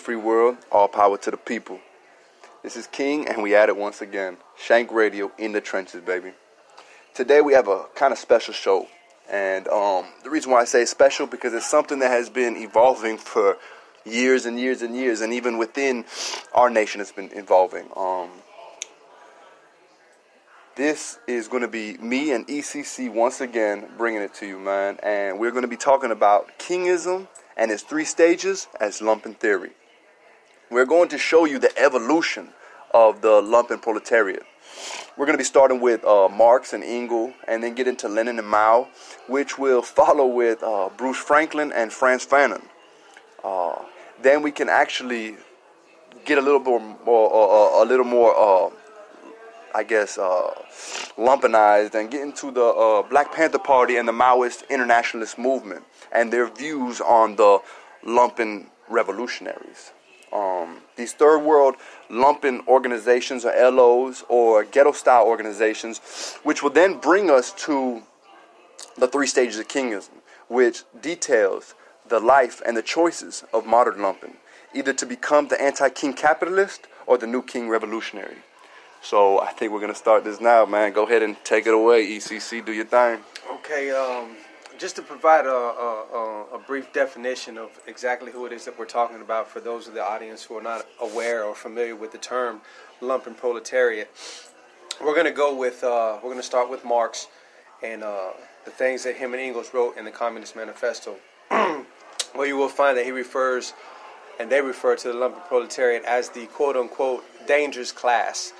Free world? All power to the people. This is King, and we at it once again. Shank Radio in the trenches, baby. Today we have a kind of special show, and um, the reason why I say special because it's something that has been evolving for years and years and years, and even within our nation, it's been evolving. Um, this is going to be me and ECC once again bringing it to you, man, and we're going to be talking about kingism and its three stages as lumpen theory. We're going to show you the evolution of the lumpen proletariat. We're going to be starting with uh, Marx and Engels, and then get into Lenin and Mao, which will follow with uh, Bruce Franklin and Frantz Fanon. Uh, then we can actually get a little more, more uh, uh, a little more, uh, I guess, lumpenized, and get into the Black Panther Party and the Maoist internationalist movement and their views on the lumpen revolutionaries. Um, these third world lumpen organizations or LOs or ghetto style organizations, which will then bring us to the three stages of kingism, which details the life and the choices of modern lumpen, either to become the anti king capitalist or the new king revolutionary. So I think we're going to start this now, man. Go ahead and take it away, ECC. Do your thing. Okay, um, just to provide a, a, a, brief definition of exactly who it is that we're talking about for those of the audience who are not aware or familiar with the term lumpen proletariat, we're going to go with uh, we're going to start with Marx and uh, the things that him and Engels wrote in the Communist Manifesto, where you will find that he refers and they refer to the lumpen proletariat as the quote unquote dangerous class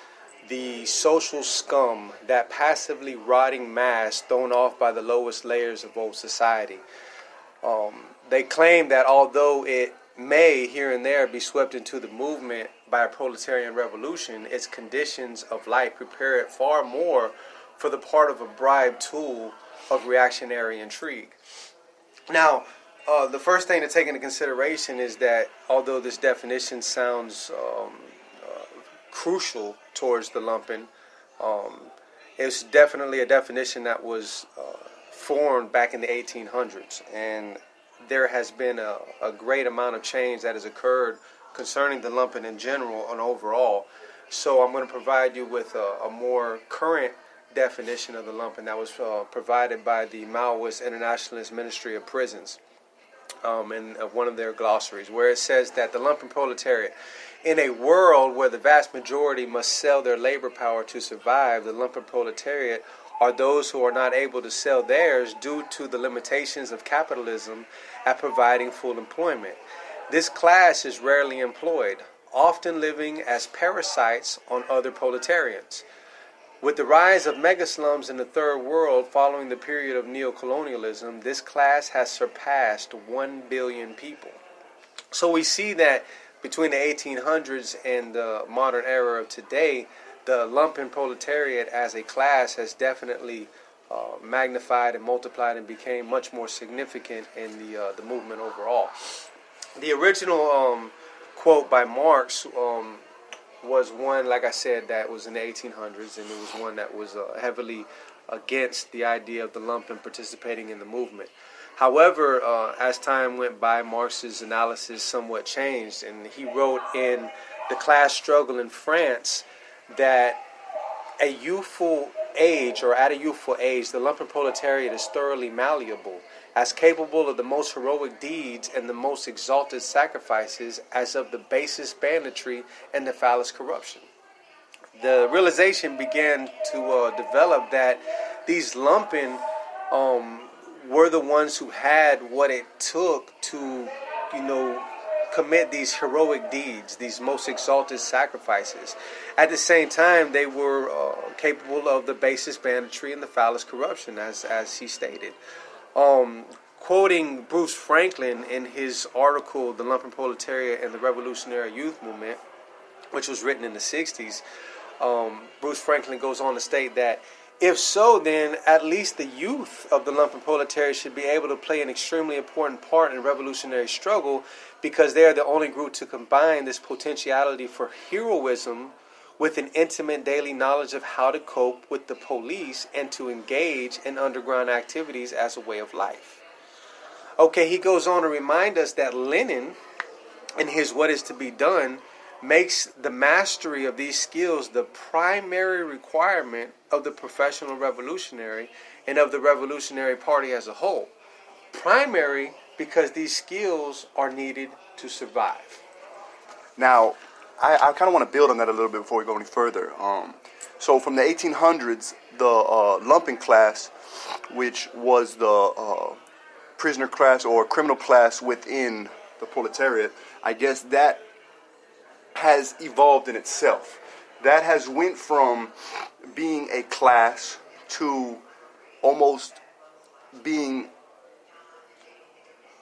the social scum, that passively rotting mass thrown off by the lowest layers of old society. Um, they claim that although it may here and there be swept into the movement by a proletarian revolution, its conditions of life prepare it far more for the part of a bribe tool of reactionary intrigue. Now, uh, the first thing to take into consideration is that although this definition sounds um, crucial towards the lumpen. Um, it's definitely a definition that was uh, formed back in the 1800s, and there has been a, a, great amount of change that has occurred concerning the lumpen in general and overall. So I'm going to provide you with a, a more current definition of the lumpen that was uh, provided by the Maoist Internationalist Ministry of Prisons um, in uh, one of their glossaries, where it says that the lumpen proletariat in a world where the vast majority must sell their labor power to survive, the lumpen proletariat are those who are not able to sell theirs due to the limitations of capitalism at providing full employment. This class is rarely employed, often living as parasites on other proletarians. With the rise of megaslums in the third world following the period of neocolonialism, this class has surpassed 1 billion people. So we see that between the 1800s and the modern era of today, the lumpen proletariat as a class has definitely uh, magnified and multiplied and became much more significant in the uh, the movement overall. The original um, quote by Marx um, was one, like I said, that was in the 1800s, and it was one that was uh, heavily against the idea of the lumpen participating in the movement. However, uh, as time went by, Marx's analysis somewhat changed, and he wrote in The Class Struggle in France that a youthful age, or at a youthful age, the lumpen proletariat is thoroughly malleable, as capable of the most heroic deeds and the most exalted sacrifices as of the basest banditry and the foulest corruption. The realization began to uh, develop that these lumpen um, were the ones who had what it took to, you know, commit these heroic deeds, these most exalted sacrifices. At the same time, they were uh, capable of the basest banditry and the foulest corruption, as as he stated. Um, quoting Bruce Franklin in his article, "The Lumpen Proletariat and the Revolutionary Youth Movement," which was written in the '60s, um, Bruce Franklin goes on to state that if so, then at least the youth of the lumpen proletariat should be able to play an extremely important part in revolutionary struggle because they are the only group to combine this potentiality for heroism with an intimate daily knowledge of how to cope with the police and to engage in underground activities as a way of life. Okay, he goes on to remind us that Lenin in his What is to Be Done, makes the mastery of these skills the primary requirement of the professional revolutionary and of the Revolutionary Party as a whole. Primary because these skills are needed to survive. Now, I, I kind of want to build on that a little bit before we go any further. Um, so, from the 1800s, the uh, lumpen class, which was the uh, prisoner class or criminal class within the proletariat, I guess that has evolved in itself. That has went from being a class to almost being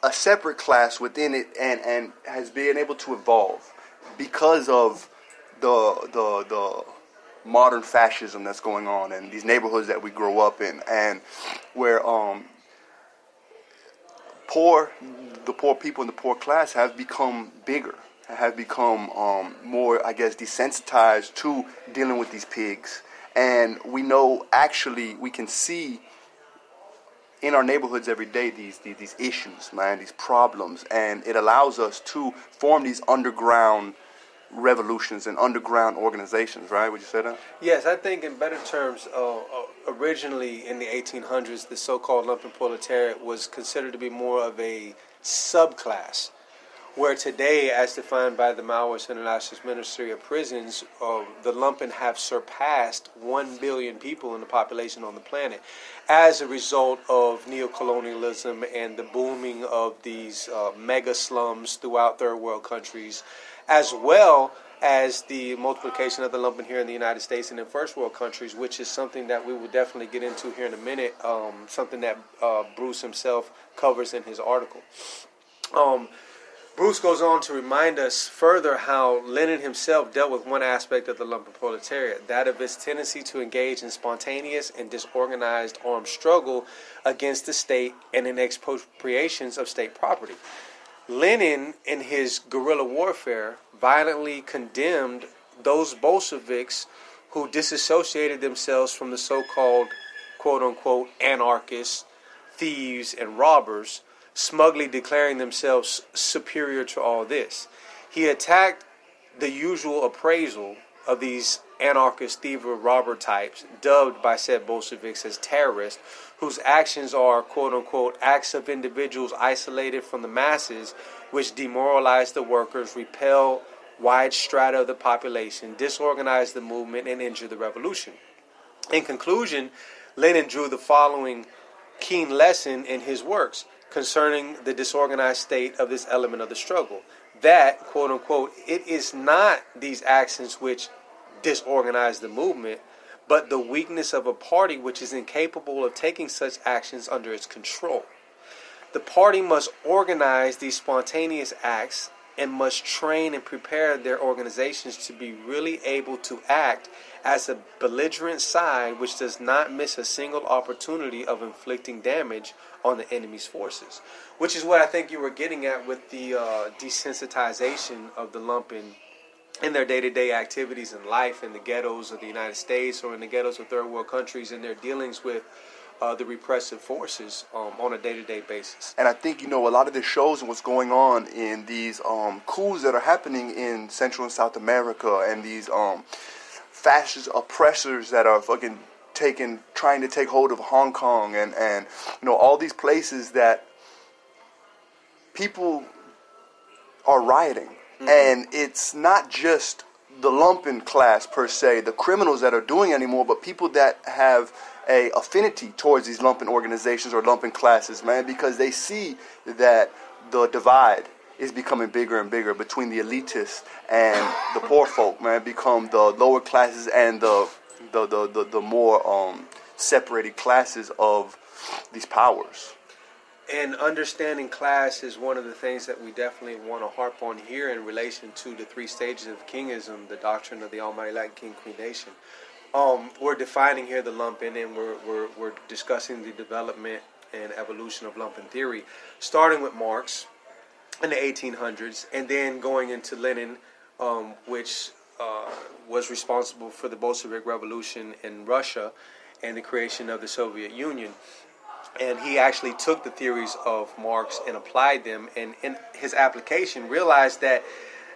a separate class within it and, and has been able to evolve because of the the the modern fascism that's going on in these neighborhoods that we grow up in and where um poor the poor people in the poor class have become bigger have become um, more i guess desensitized to dealing with these pigs and we know actually we can see in our neighborhoods every day these, these, these issues, man, these problems, and it allows us to form these underground revolutions and underground organizations, right? Would you say that? Yes, I think in better terms, uh, uh, originally in the 1800s, the so-called lumpen proletariat was considered to be more of a subclass where today, as defined by the Maoist International Ministry of Prisons, uh, the lumpen have surpassed 1 billion people in the population on the planet as a result of neocolonialism and the booming of these uh, mega slums throughout third world countries, as well as the multiplication of the lumpen here in the United States and in first world countries, which is something that we will definitely get into here in a minute, um, something that uh, Bruce himself covers in his article. Um, Bruce goes on to remind us further how Lenin himself dealt with one aspect of the lumpen proletariat, that of its tendency to engage in spontaneous and disorganized armed struggle against the state and in expropriations of state property. Lenin, in his guerrilla warfare, violently condemned those Bolsheviks who disassociated themselves from the so called quote unquote anarchists, thieves, and robbers smugly declaring themselves superior to all this. He attacked the usual appraisal of these anarchist, thiever, robber types, dubbed by said Bolsheviks as terrorists, whose actions are quote unquote acts of individuals isolated from the masses, which demoralize the workers, repel wide strata of the population, disorganize the movement, and injure the revolution. In conclusion, Lenin drew the following keen lesson in his works concerning the disorganized state of this element of the struggle. That, quote unquote, it is not these actions which disorganize the movement, but the weakness of a party which is incapable of taking such actions under its control. The party must organize these spontaneous acts and must train and prepare their organizations to be really able to act as a belligerent side which does not miss a single opportunity of inflicting damage on the enemy's forces. Which is what I think you were getting at with the uh, desensitization of the lumpen in their day-to-day activities in life in the ghettos of the United States or in the ghettos of third world countries in their dealings with uh, the repressive forces um, on a day-to-day basis. And I think you know a lot of this shows and what's going on in these um, coups that are happening in Central and South America, and these um, fascist oppressors that are fucking taking, trying to take hold of Hong Kong, and and you know all these places that people are rioting, mm-hmm. and it's not just the lumpen class per se, the criminals that are doing anymore, but people that have a affinity towards these lumpen organizations or lumpen classes, man, because they see that the divide is becoming bigger and bigger between the elitists and the poor folk, man, become the lower classes and the the the, the, the more um, separated classes of these powers. And understanding class is one of the things that we definitely want to harp on here in relation to the three stages of kingism, the doctrine of the Almighty Latin King Queen Nation. Um, we're defining here the lumpen, and we're, we're, we're discussing the development and evolution of lumpen theory, starting with Marx in the 1800s, and then going into Lenin, um, which uh, was responsible for the Bolshevik Revolution in Russia and the creation of the Soviet Union. and he actually took the theories of Marx and applied them. And in his application, realized that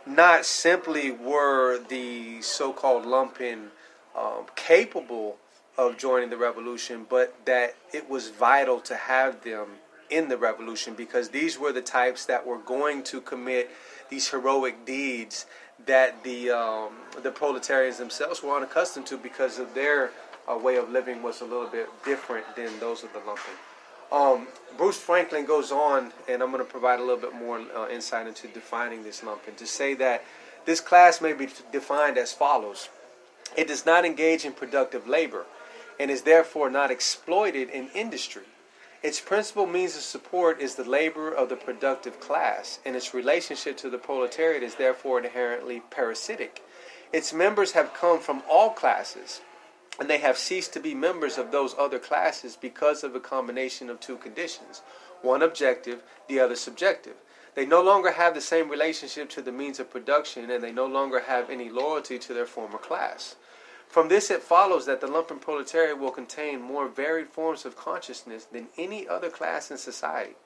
not simply were the so-called lumpen um, capable of joining the revolution, but that it was vital to have them in the revolution because these were the types that were going to commit these heroic deeds that the um, the proletarians themselves were unaccustomed to because of their uh, way of living was a little bit different than those of the lumpen. Um, Bruce Franklin goes on, and I'm going to provide a little bit more uh, insight into defining this lumpen to say that this class may be defined as follows: It does not engage in productive labor, and is therefore not exploited in industry. Its principal means of support is the labor of the productive class, and its relationship to the proletariat is therefore inherently parasitic. Its members have come from all classes, and they have ceased to be members of those other classes because of a combination of two conditions one objective, the other subjective. They no longer have the same relationship to the means of production, and they no longer have any loyalty to their former class. From this, it follows that the lumpen proletariat will contain more varied forms of consciousness than any other class in society.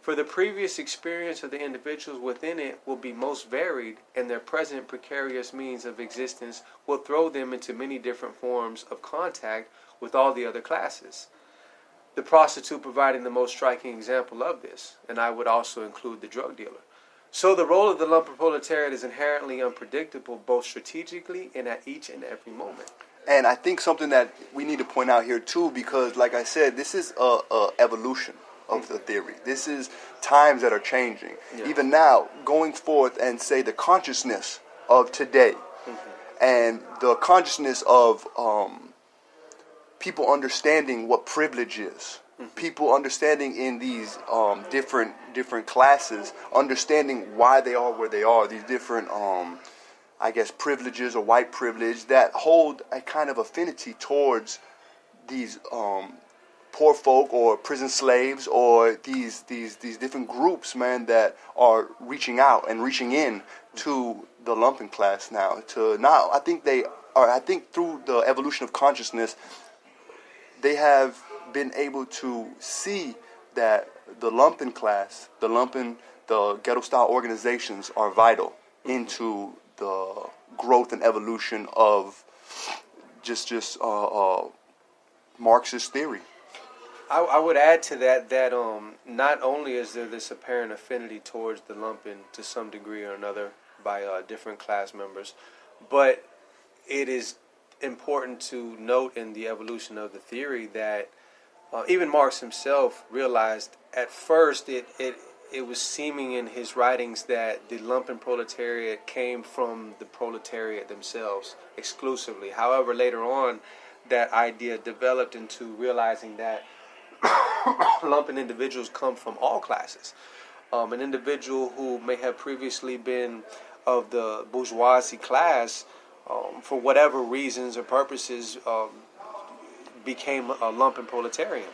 For the previous experience of the individuals within it will be most varied, and their present precarious means of existence will throw them into many different forms of contact with all the other classes. The prostitute providing the most striking example of this, and I would also include the drug dealer. So the role of the lumpen proletariat is inherently unpredictable, both strategically and at each and every moment. And I think something that we need to point out here too, because like I said, this is a, a evolution of the theory. This is times that are changing. Yeah. Even now, going forth and say the consciousness of today mm-hmm. and the consciousness of um, people understanding what privilege is people understanding in these um, different different classes, understanding why they are where they are, these different, um, I guess, privileges or white privilege that hold a kind of affinity towards these um, poor folk or prison slaves or these these these different groups, man, that are reaching out and reaching in to the lumpen class now. To now, I think they are. I think through the evolution of consciousness, they have been able to see that the lumpen class, the lumpen, the ghetto style organizations are vital into the growth and evolution of just just uh, uh, Marxist theory. I, I, would add to that that um, not only is there this apparent affinity towards the lumpen to some degree or another by uh, different class members, but it is important to note in the evolution of the theory that uh, even Marx himself realized at first it, it it was seeming in his writings that the lumpen proletariat came from the proletariat themselves exclusively. However, later on, that idea developed into realizing that lumpen individuals come from all classes. Um, an individual who may have previously been of the bourgeoisie class, um, for whatever reasons or purposes, um, became a lumpen proletarian.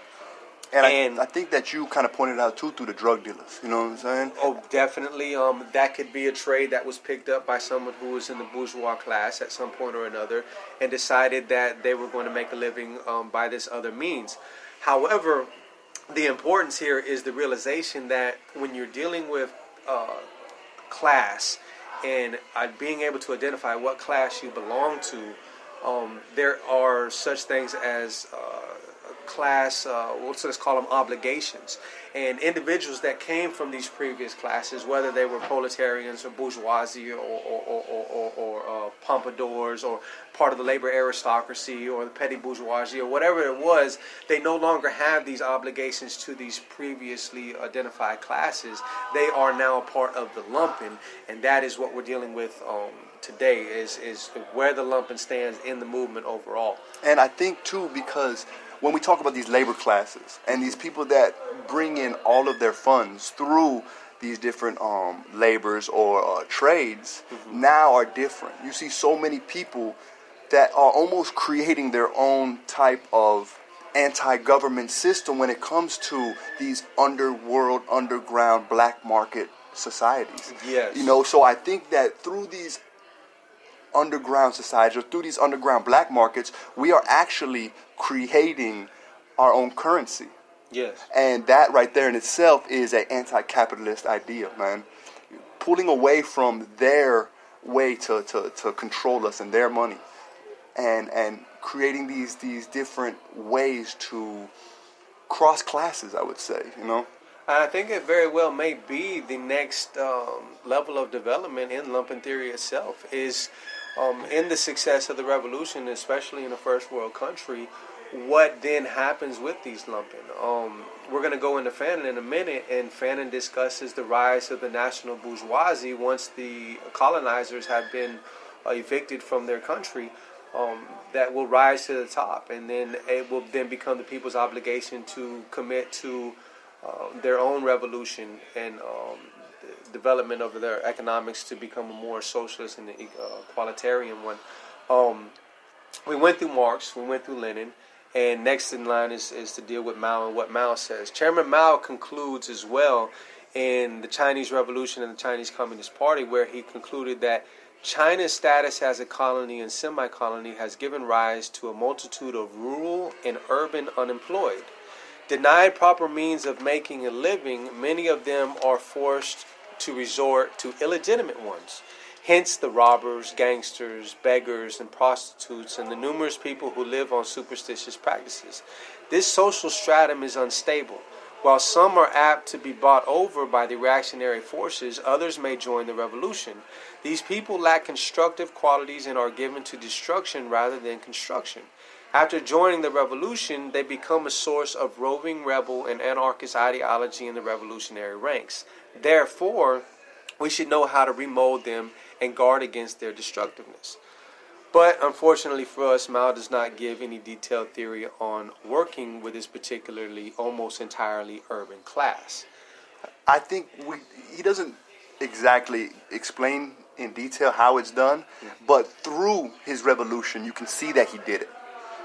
And, and I, I, think that you kind of pointed out too through the drug dealers. You know what I'm saying? Oh, definitely. Um, that could be a trade that was picked up by someone who was in the bourgeois class at some point or another, and decided that they were going to make a living um, by this other means. However, the importance here is the realization that when you're dealing with uh, class and uh, being able to identify what class you belong to um, there are such things as uh, class, uh, let's just call them obligations. And individuals that came from these previous classes, whether they were proletarians or bourgeoisie or, or, or, or, uh, pompadours or part of the labor aristocracy or the petty bourgeoisie or whatever it was, they no longer have these obligations to these previously identified classes. They are now a part of the lumpen, and that is what we're dealing with. Um, today is is where the lumpen stands in the movement overall. And I think too because when we talk about these labor classes and these people that bring in all of their funds through these different um, labors or uh, trades mm-hmm. now are different. You see so many people that are almost creating their own type of anti-government system when it comes to these underworld, underground, black market societies. Yes. You know, so I think that through these underground societies or through these underground black markets, we are actually creating our own currency. Yes. And that right there in itself is an anti-capitalist idea, man. Pulling away from their way to, to, to control us and their money. And and creating these these different ways to cross classes, I would say, you know. I think it very well may be the next um, level of development in lumpen theory itself is um, in the success of the revolution, especially in a first world country, what then happens with these lumpen? Um, we're going to go into Fanon in a minute, and Fanon discusses the rise of the national bourgeoisie once the colonizers have been uh, evicted from their country. Um, that will rise to the top, and then it will then become the people's obligation to commit to uh, their own revolution and um, development of their economics to become a more socialist and uh, equalitarian one. Um, we went through Marx, we went through Lenin, and next in line is, is to deal with Mao and what Mao says. Chairman Mao concludes as well in the Chinese Revolution and the Chinese Communist Party, where he concluded that China's status as a colony and semi colony has given rise to a multitude of rural and urban unemployed. Denied proper means of making a living, many of them are forced to resort to illegitimate ones. Hence, the robbers, gangsters, beggars, and prostitutes, and the numerous people who live on superstitious practices. This social stratum is unstable. While some are apt to be bought over by the reactionary forces, others may join the revolution. These people lack constructive qualities and are given to destruction rather than construction. After joining the revolution, they become a source of roving rebel and anarchist ideology in the revolutionary ranks. Therefore, we should know how to remold them and guard against their destructiveness. But unfortunately for us, Mao does not give any detailed theory on working with this particularly almost entirely urban class. I think we, he doesn't exactly explain in detail how it's done, mm-hmm. but through his revolution, you can see that he did it.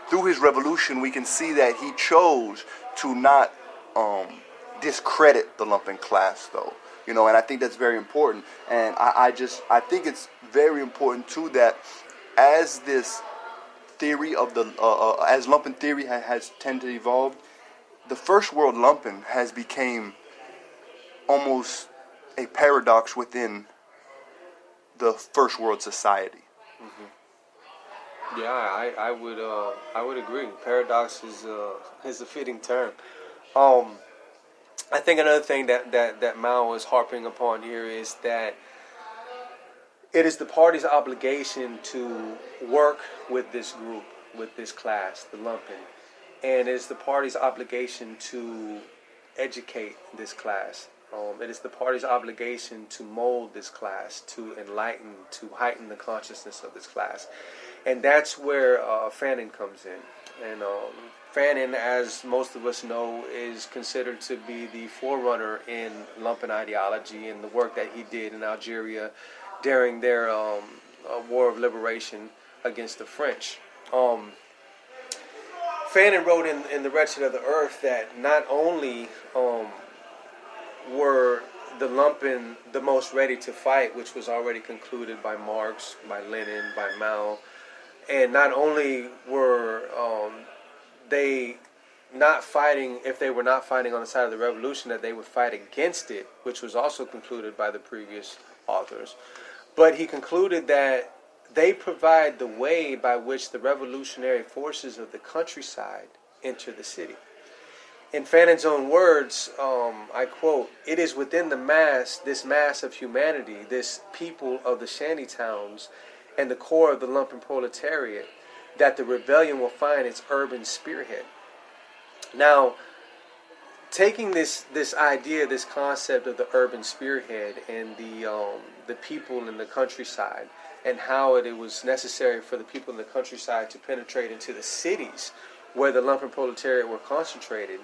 Through his revolution, we can see that he chose to not um, discredit the lumpen class, though you know, and I think that's very important. And I, I just I think it's very important too that as this theory of the uh, uh, as lumpen theory ha- has tended to evolve, the first world lumpen has became almost a paradox within the first world society. Mm-hmm. Yeah, I, I would uh, I would agree. Paradox is uh, is a fitting term. Um, I think another thing that, that, that Mao is harping upon here is that it is the party's obligation to work with this group, with this class, the lumpen, and it is the party's obligation to educate this class. Um, it is the party's obligation to mold this class, to enlighten, to heighten the consciousness of this class, and that's where uh, comes in. And um, Fanon, as most of us know, is considered to be the forerunner in lumpen ideology and the work that he did in Algeria during their um, uh, war of liberation against the French. Um, Fanon wrote in, in The Wretched of the Earth that not only um, were the lumpen the most ready to fight, which was already concluded by Marx, by Lenin, by Mao, and not only were um, they not fighting if they were not fighting on the side of the revolution that they would fight against it which was also concluded by the previous authors. But he concluded that they provide the way by which the revolutionary forces of the countryside enter the city. In Fanon's own words, um, I quote, It is within the mass, this mass of humanity, this people of the shanty towns, and the core of the lumpen proletariat, that the rebellion will find its urban spearhead. Now, taking this this idea, this concept of the urban spearhead and the um, the people in the countryside, and how it, it was necessary for the people in the countryside to penetrate into the cities where the lumpen proletariat were concentrated.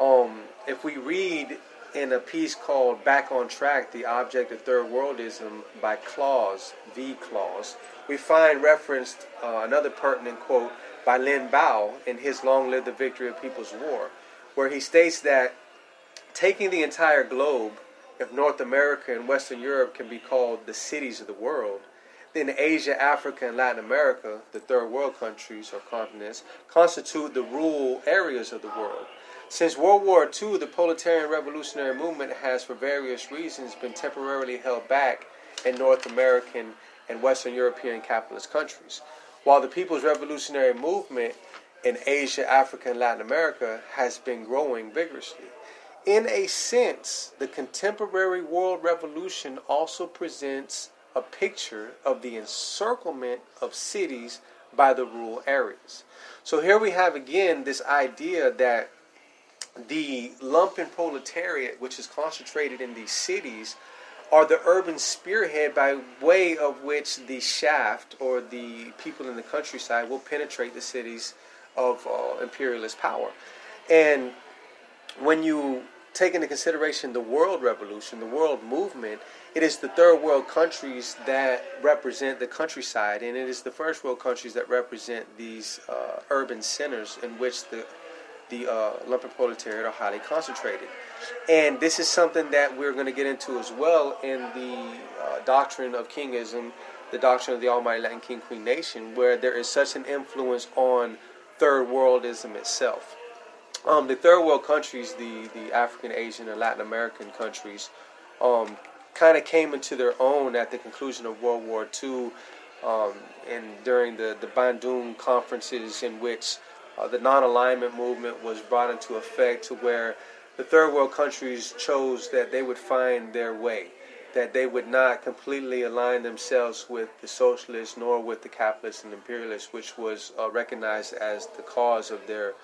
Um, if we read in a piece called Back on Track, The Object of Third Worldism by Claus, V. Claus, we find referenced uh, another pertinent quote by Lin Biao in his Long Live the Victory of People's War, where he states that taking the entire globe, if North America and Western Europe can be called the cities of the world, then Asia, Africa, and Latin America, the third world countries or continents, constitute the rural areas of the world. Since World War II, the proletarian revolutionary movement has, for various reasons, been temporarily held back in North American and Western European capitalist countries, while the People's Revolutionary Movement in Asia, Africa, and Latin America has been growing vigorously. In a sense, the contemporary world revolution also presents a picture of the encirclement of cities by the rural areas. So here we have again this idea that the lumpen proletariat, which is concentrated in these cities, are the urban spearhead by way of which the shaft or the people in the countryside will penetrate the cities of uh, imperialist power. And when you take into consideration the world revolution, the world movement, it is the third world countries that represent the countryside, and it is the first world countries that represent these uh, urban centers in which the the uh, lumpen proletariat are highly concentrated. And this is something that we're going to get into as well in the uh, doctrine of kingism, the doctrine of the Almighty Latin King Queen Nation, where there is such an influence on third worldism itself. Um, the third world countries, the, the African, Asian, and Latin American countries, um, kind of came into their own at the conclusion of World War II um, and during the, the Bandung conferences in which uh, the non-alignment movement was brought into effect to where the third world countries chose that they would find their way, that they would not completely align themselves with the socialists nor with the capitalists and imperialists, which was uh, recognized as the cause of their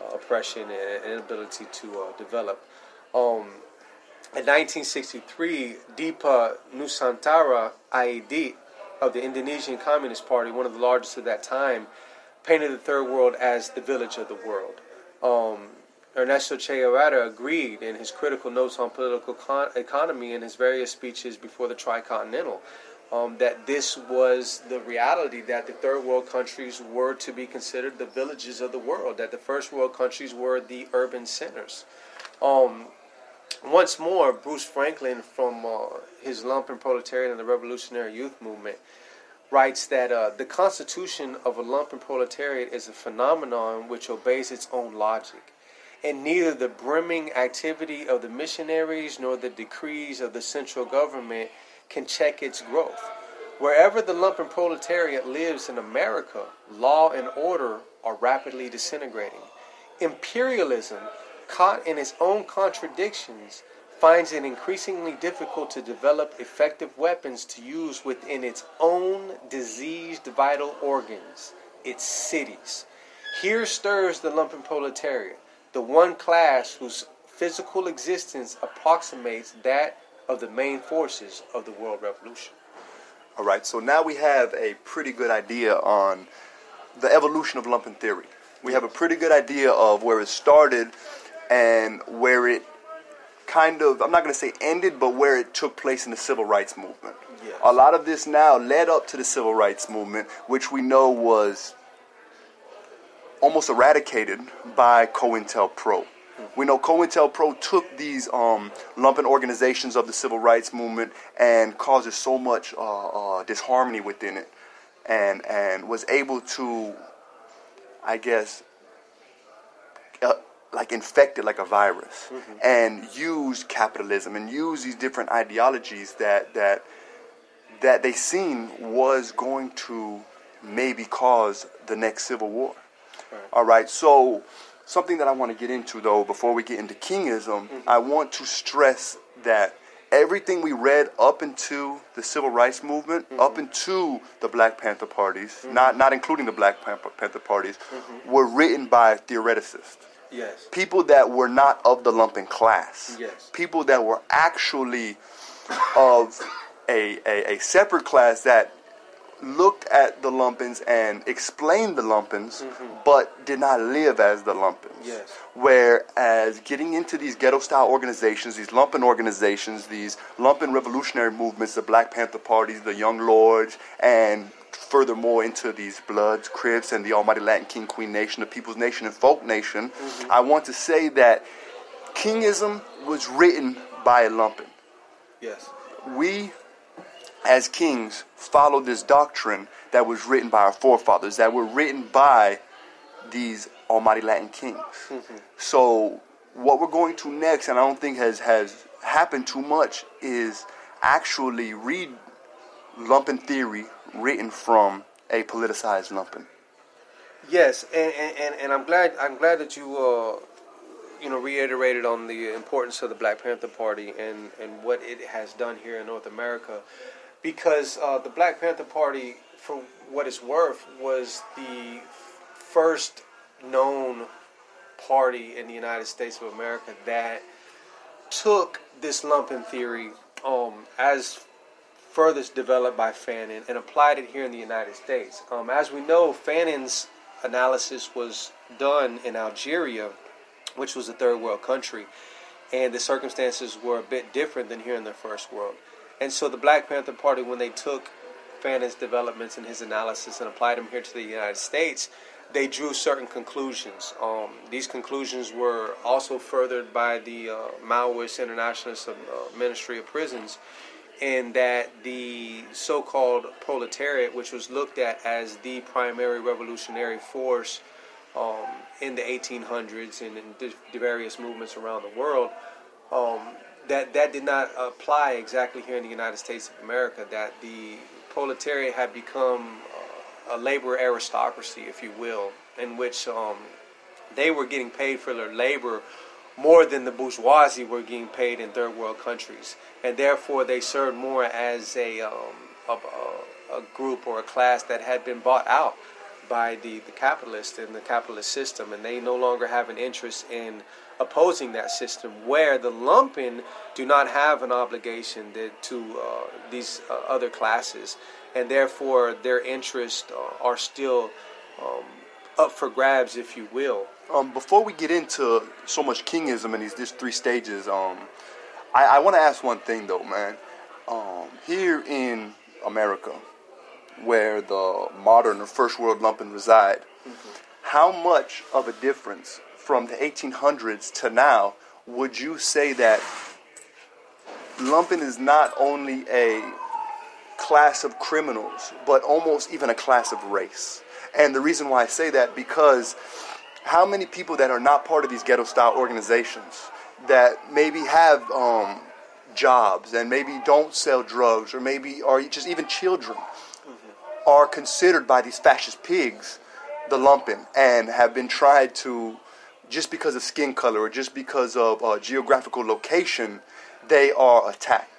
uh, oppression and inability to uh, develop. Um, in 1963, Dipa Nusantara Aidit of the Indonesian Communist Party, one of the largest at that time, painted the third world as the village of the world. Um, Ernesto Che Guevara agreed in his critical notes on political con- economy in his various speeches before the Tricontinental um, that this was the reality that the third world countries were to be considered the villages of the world, that the first world countries were the urban centers. Um, once more, Bruce Franklin, from uh, his lumpen proletariat and the Revolutionary Youth Movement, writes that uh, the constitution of a lumpen proletariat is a phenomenon which obeys its own logic, and neither the brimming activity of the missionaries nor the decrees of the central government can check its growth. Wherever the lumpen proletariat lives in America, law and order are rapidly disintegrating. Imperialism caught in its own contradictions, finds it increasingly difficult to develop effective weapons to use within its own diseased vital organs, its cities. Here stirs the lumpen proletariat, the one class whose physical existence approximates that of the main forces of the world revolution. All right, so now we have a pretty good idea on the evolution of lumpen theory. We have a pretty good idea of where it started and where it kind of, I'm not going to say ended, but where it took place in the civil rights movement. Yes. A lot of this now led up to the civil rights movement, which we know was almost eradicated by COINTELPRO. We know COINTELPRO took these um, lumpen organizations of the civil rights movement and causes so much uh, uh, disharmony within it, and and was able to, I guess, uh, like infected like a virus, Mm-hmm. and use capitalism and use these different ideologies that that that they seen was going to maybe cause the next civil war. Right. All right, so something that I want to get into though before we get into kingism, mm-hmm. I want to stress that everything we read up into the civil rights movement, mm-hmm. up into the Black Panther parties, mm-hmm. not not including the Black Panther, Panther parties, were written by theoreticists. Yes. People that were not of the lumpen class. Yes. People that were actually of a, a, a separate class that looked at the lumpens and explained the lumpens, mm-hmm. but did not live as the lumpens. Yes. Whereas getting into these ghetto style organizations, these lumpen organizations, these lumpen revolutionary movements, the Black Panther parties, the Young Lords, and furthermore into these Bloods, Crips, and the Almighty Latin King Queen Nation, the People's Nation, and Folk Nation, mm-hmm. I want to say that Kingism was written by a lumpen Yes. we as kings follow this doctrine that was written by our forefathers, that were written by these almighty Latin kings. Mm-hmm. So what we're going to next, and I don't think has has happened too much, is actually read lumpen theory written from a politicized lumpen. Yes, and, and, and I'm glad I'm glad that you uh, you know reiterated on the importance of the Black Panther Party and, and what it has done here in North America, because uh, the Black Panther Party, for what it's worth, was the first known party in the United States of America that took this lumpen theory um, as furthest developed by Fanon and applied it here in the United States. Um, as we know, Fanon's analysis was done in Algeria, which was a third world country, and the circumstances were a bit different than here in the first world. And so the Black Panther Party, when they took Fanon's developments and his analysis and applied them here to the United States, they drew certain conclusions. Um, these conclusions were also furthered by the uh, Maoist Internationalist uh, Ministry of Prisons, in that the so-called proletariat, which was looked at as the primary revolutionary force um, in the 1800s and in the various movements around the world, um, that that did not apply exactly here in the United States of America. That the proletariat had become a labor aristocracy, if you will, in which um, they were getting paid for their labor more than the bourgeoisie were getting paid in third world countries, and therefore they served more as a, um, a, a, group or a class that had been bought out by the, the capitalist and the capitalist system, and they no longer have an interest in opposing that system. Where the lumpen do not have an obligation to uh, these uh, other classes, and therefore their interests uh, are still um, up for grabs, if you will. Um, before we get into so much kingism and these, these three stages, um, I, I want to ask one thing though, man. Um, here in America, where the modern or first world lumpen reside, mm-hmm. how much of a difference from the 1800s to now would you say that lumpen is not only a class of criminals, but almost even a class of race. And the reason why I say that because how many people that are not part of these ghetto style organizations that maybe have um, jobs and maybe don't sell drugs or maybe are just even children mm-hmm. are considered by these fascist pigs the lumpen and have been tried to just because of skin color or just because of uh, geographical location they are attacked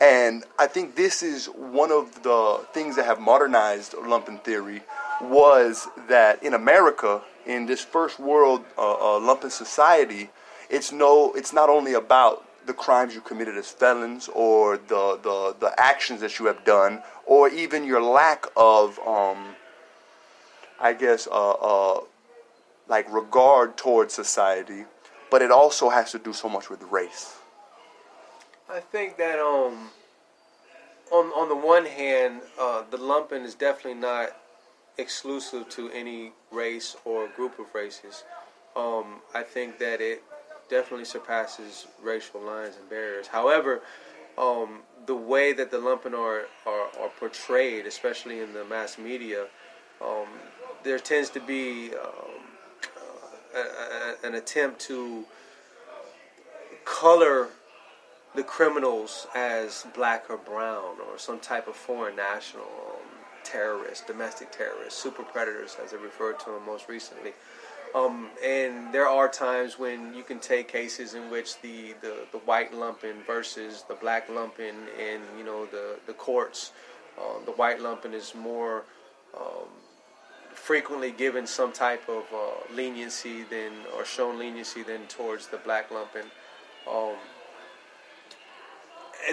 and I think this is one of the things that have modernized lumpen theory was that in America, in this first world uh, uh, lumpen society, it's no, it's not only about the crimes you committed as felons or the, the, the actions that you have done or even your lack of, um, I guess, uh, uh, like regard towards society, but it also has to do so much with race. I think that um, on on the one hand, uh, the lumpen is definitely not exclusive to any race or group of races. Um, I think that it definitely surpasses racial lines and barriers. However, um, the way that the lumpen are, are, are, portrayed, especially in the mass media, um, there tends to be uh, a, a, an attempt to color the criminals as black or brown or some type of foreign national um, terrorist, domestic terrorists, super predators, as they referred to them most recently. Um, and there are times when you can take cases in which the, the, the white lumpen versus the black lumpen in you know the the courts, uh, the white lumpen is more um, frequently given some type of uh, leniency than or shown leniency than towards the black lumpen.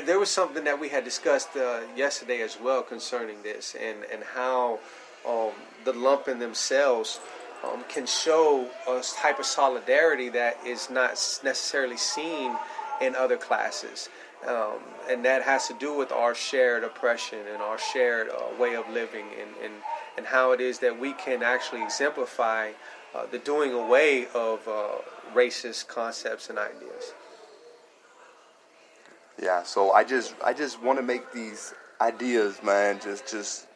There was something that we had discussed uh, yesterday as well concerning this, and and how um, the lumpen themselves um, can show a type of solidarity that is not necessarily seen in other classes. Um, and that has to do with our shared oppression and our shared uh, way of living, and, and, and how it is that we can actually exemplify uh, the doing away of uh, racist concepts and ideas. Yeah, so I just I just want to make these ideas, man. Just just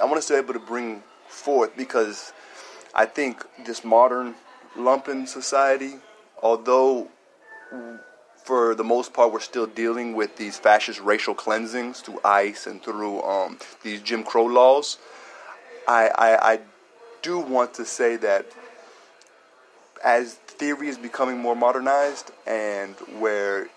I want to be able to bring forth because I think this modern lumpen society although for the most part we're still dealing with these fascist racial cleansings through ICE and through um, these Jim Crow laws, I, I, I do want to say that as theory is becoming more modernized and where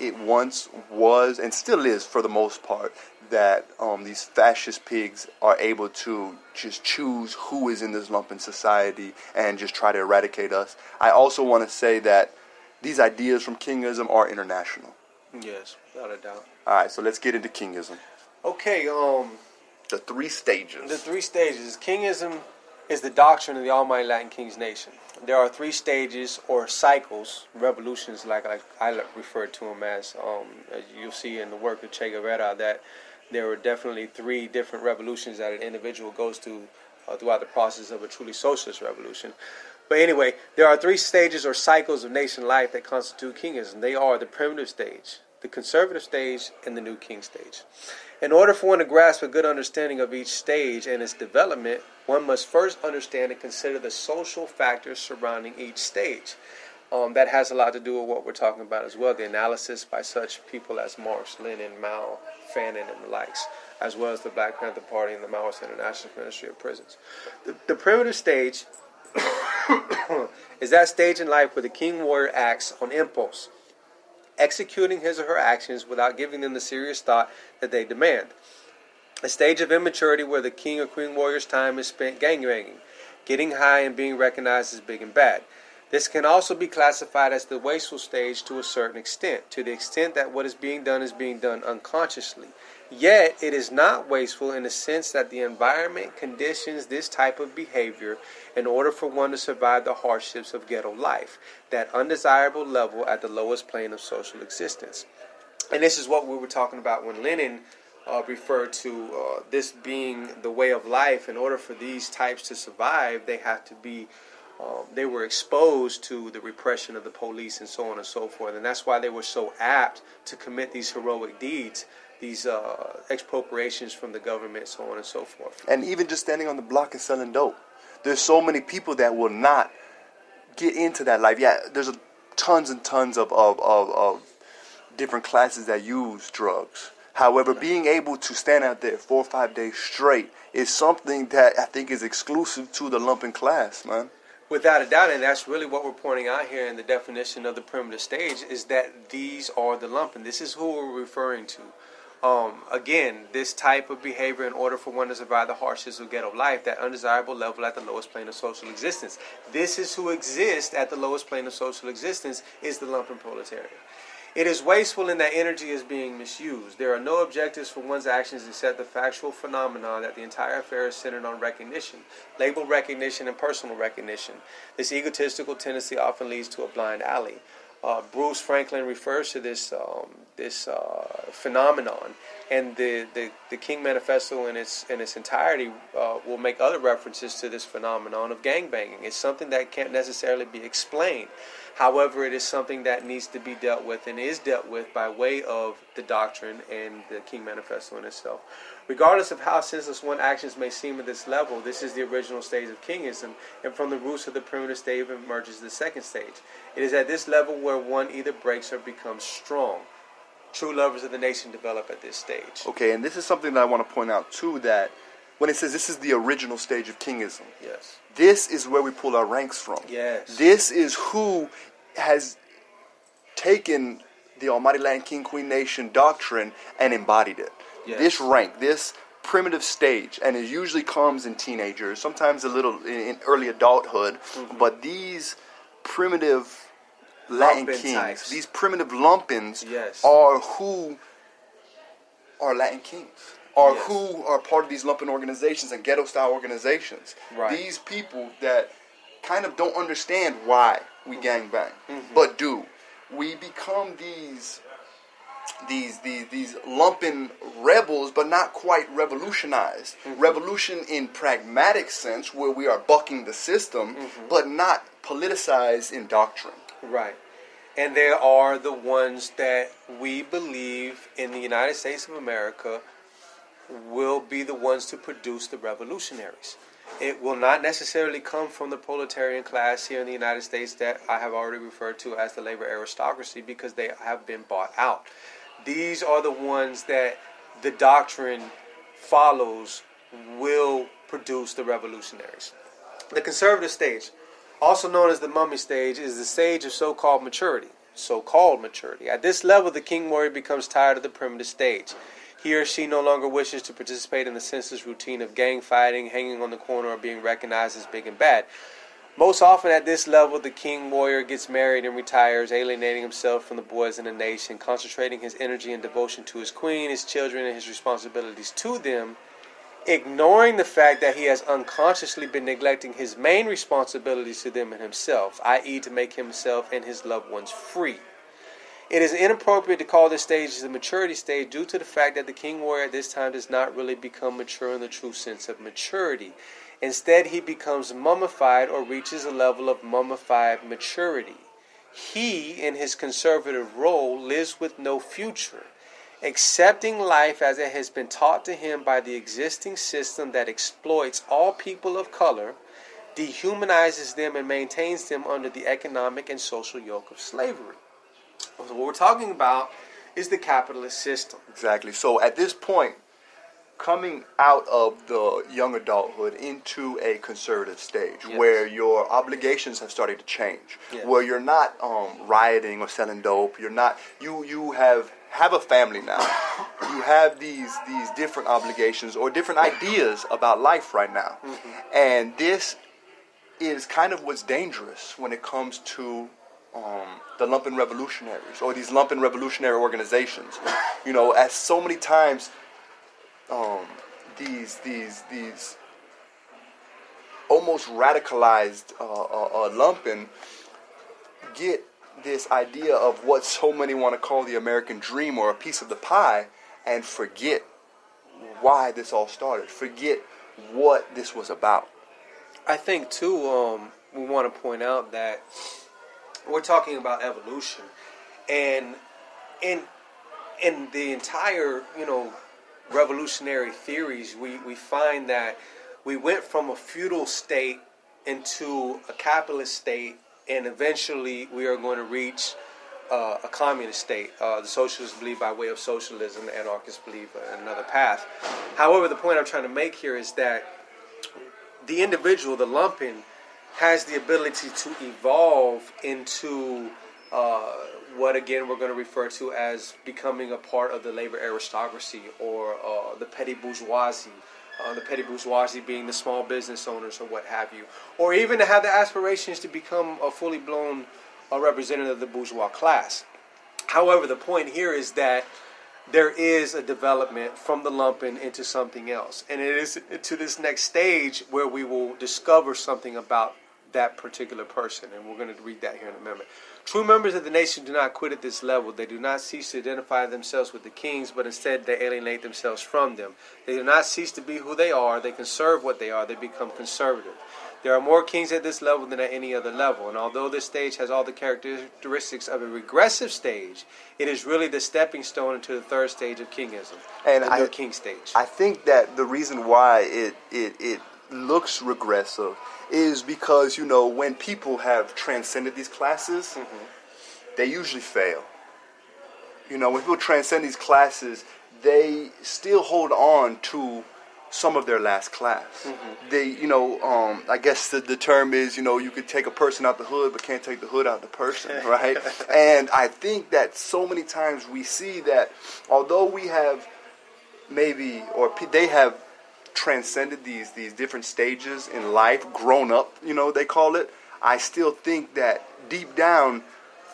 it once was and still is for the most part that um, these fascist pigs are able to just choose who is in this lumpen society and just try to eradicate us. I also want to say that these ideas from Kingism are international. Yes, without a doubt. All right, so let's get into Kingism. Okay, um, the three stages. The three stages. Kingism is the doctrine of the Almighty Latin Kings nation. There are three stages or cycles, revolutions, like I, I refer to them as. Um, as you'll see in the work of Che Guevara, that there are definitely three different revolutions that an individual goes through uh, throughout the process of a truly socialist revolution. But anyway, there are three stages or cycles of nation life that constitute kingism. They are the primitive stage, the conservative stage, and the new king stage. In order for one to grasp a good understanding of each stage and its development, one must first understand and consider the social factors surrounding each stage. Um, that has a lot to do with what we're talking about as well the analysis by such people as Marx, Lenin, Mao, Fanon, and the likes, as well as the Black Panther Party and the Maoist International Ministry of Prisons. The, the primitive stage is that stage in life where the king warrior acts on impulse, executing his or her actions without giving them the serious thought that they demand. A stage of immaturity where the king or queen warrior's time is spent gangbanging, getting high and being recognized as big and bad. This can also be classified as the wasteful stage to a certain extent, to the extent that what is being done is being done unconsciously. Yet, it is not wasteful in the sense that the environment conditions this type of behavior in order for one to survive the hardships of ghetto life, that undesirable level at the lowest plane of social existence. And this is what we were talking about when Lenin uh, referred to uh, this being the way of life. In order for these types to survive, they have to be. Um, they were exposed to the repression of the police and so on and so forth, and that's why they were so apt to commit these heroic deeds these uh, expropriations from the government, so on and so forth. And even just standing on the block and selling dope, there's so many people that will not get into that life. Yeah, there's a, tons and tons of, of, of, of different classes that use drugs. However, being able to stand out there four or five days straight is something that I think is exclusive to the lumpen class, man. Without a doubt, and that's really what we're pointing out here in the definition of the primitive stage, is that these are the lumpen. This is who we're referring to. Um, again, this type of behavior, in order for one to survive the hardships of ghetto life, that undesirable level at the lowest plane of social existence. This is who exists at the lowest plane of social existence is the lumpen proletariat. It is wasteful in that energy is being misused. There are no objectives for one's actions except the factual phenomenon that the entire affair is centered on recognition, label recognition, and personal recognition. This egotistical tendency often leads to a blind alley. Uh, Bruce Franklin refers to this um, this uh, phenomenon, and the, the, the King Manifesto in its in its entirety uh, will make other references to this phenomenon of gangbanging. It's something that can't necessarily be explained. However, it is something that needs to be dealt with and is dealt with by way of the doctrine and the King Manifesto in itself. Regardless of how senseless one's actions may seem at this level, this is the original stage of kingism, and from the roots of the primitive stage emerges the second stage. It is at this level where one either breaks or becomes strong. True lovers of the nation develop at this stage. Okay, and this is something that I want to point out too that when it says this is the original stage of kingism. Yes. This is where we pull our ranks from. Yes. This is who has taken the Almighty Latin King Queen Nation doctrine and embodied it. Yes. This rank, this primitive stage, and it usually comes in teenagers, sometimes a little in, early adulthood, mm-hmm. but these primitive Latin kings, types. these primitive lumpens, yes. are who are Latin kings are yes. who are part of these lumpen organizations and ghetto style organizations. Right. These people that kind of don't understand why we gang bang, mm-hmm. but do. We become these these these these lumpen rebels, but not quite revolutionized. Mm-hmm. Revolution in pragmatic sense, where we are bucking the system, mm-hmm. but not politicized in doctrine. Right. And there are the ones that we believe in the United States of America will be the ones to produce the revolutionaries. It will not necessarily come from the proletarian class here in the United States that I have already referred to as the labor aristocracy because they have been bought out. These are the ones that the doctrine follows will produce the revolutionaries. The conservative stage, also known as the mummy stage, is the stage of so called maturity. So called maturity. At this level, the king warrior becomes tired of the primitive stage. He or she no longer wishes to participate in the senseless routine of gang fighting, hanging on the corner, or being recognized as big and bad. Most often at this level, the king warrior gets married and retires, alienating himself from the boys in the nation, concentrating his energy and devotion to his queen, his children, and his responsibilities to them, ignoring the fact that he has unconsciously been neglecting his main responsibilities to them and himself, i.e., to make himself and his loved ones free. It is inappropriate to call this stage the maturity stage due to the fact that the king warrior at this time does not really become mature in the true sense of maturity. Instead, he becomes mummified or reaches a level of mummified maturity. He, in his conservative role, lives with no future, accepting life as it has been taught to him by the existing system that exploits all people of color, dehumanizes them, and maintains them under the economic and social yoke of slavery. So what we're talking about is the capitalist system. Exactly. So at this point, coming out of the young adulthood into a conservative stage Yes. where your obligations have started to change, Yes. where you're not um, rioting or selling dope, you're not you you have have a family now. you have these these different obligations or different ideas about life right now. And this is kind of what's dangerous when it comes to um, the lumpen revolutionaries or these lumpen revolutionary organizations. You know, as so many times, um, these these these almost radicalized uh, uh, uh, lumpen get this idea of what so many want to call the American dream or a piece of the pie, and forget why this all started. Forget what this was about. I think too. Um, we want to point out that we're talking about evolution, and in in the entire you know revolutionary theories, we we find that we went from a feudal state into a capitalist state, and eventually we are going to reach. Uh, a communist state. Uh, the socialists believe by way of socialism, the anarchists believe another path. However, the point I'm trying to make here is that the individual, the lumpen, has the ability to evolve into uh, what again we're going to refer to as becoming a part of the labor aristocracy or uh, the petty bourgeoisie. Uh, the petty bourgeoisie being the small business owners or what have you, or even to have the aspirations to become a fully blown uh, representative of the bourgeois class. However, the point here is that there is a development from the lumpen into something else. And it is to this next stage where we will discover something about that particular person. And we're going to read that here in a moment. True members of the nation do not quit at this level. They do not cease to identify themselves with the kings, but instead they alienate themselves from them. They do not cease to be who they are. They conserve what they are. They become conservative. There are more kings at this level than at any other level, and although this stage has all the characteristics of a regressive stage, it is really the stepping stone into the third stage of kingism, And the I- king stage. I think that the reason why it, it, it looks regressive is because, you know, when people have transcended these classes, they usually fail. You know, when people transcend these classes, they still hold on to some of their last class. They, you know, um, I guess the, the term is, you know, you could take a person out the hood, but can't take the hood out the person, right? and I think that so many times we see that although we have maybe, or they have transcended these these different stages in life, grown up, you know, they call it. I still think that deep down,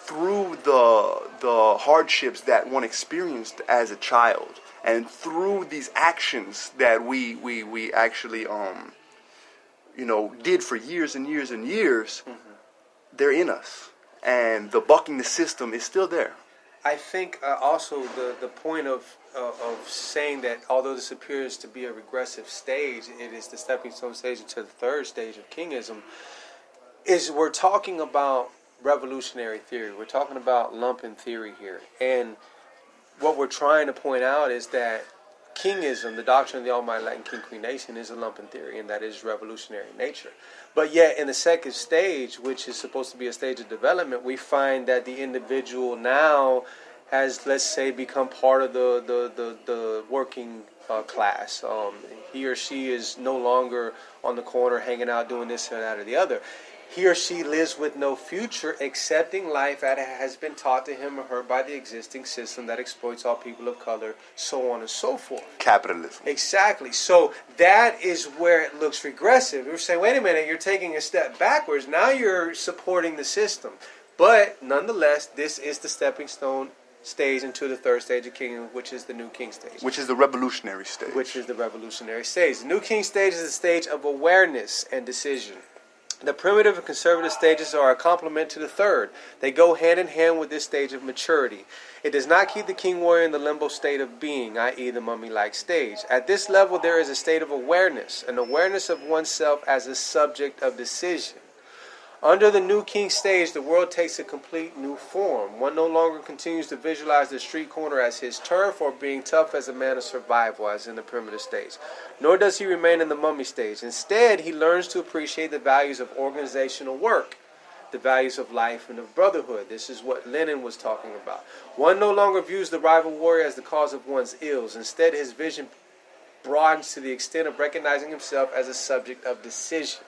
through the the hardships that one experienced as a child, and through these actions that we we we actually um you know did for years and years and years, they're in us, and the bucking the system is still there. I think uh, also the, the point of uh, of saying that although this appears to be a regressive stage, it is the stepping stone stage into the third stage of kingism. Is we're talking about revolutionary theory. We're talking about lumpen theory here, and what we're trying to point out is that Kingism, the doctrine of the Almighty Latin King Queen Nation, is a lumpen theory, and that is revolutionary in nature. But yet, in the second stage, which is supposed to be a stage of development, we find that the individual now has, let's say, become part of the the the, the working uh, class. Um, he or she is no longer on the corner hanging out doing this and that or the other he or she lives with no future, accepting life as it has been taught to him or her by the existing system that exploits all people of color, so on and so forth. Capitalism. Exactly. So that is where it looks regressive. We're saying, wait a minute, you're taking a step backwards. Now you're supporting the system. But nonetheless, this is the stepping stone stage into the third stage of kingdom, which is the new king stage. Which is the revolutionary stage. Which is the revolutionary stage. The new king stage is the stage of awareness and decision. The primitive and conservative stages are a complement to the third. They go hand in hand with this stage of maturity. It does not keep the king warrior in the limbo state of being, i.e., the mummy like stage. At this level, there is a state of awareness, an awareness of oneself as a subject of decision. Under the new king stage, the world takes a complete new form. One no longer continues to visualize the street corner as his turf or being tough as a man of survival, as in the primitive stage. Nor does he remain in the mummy stage. Instead, he learns to appreciate the values of organizational work, the values of life and of brotherhood. This is what Lenin was talking about. One no longer views the rival warrior as the cause of one's ills. Instead, his vision broadens to the extent of recognizing himself as a subject of decision.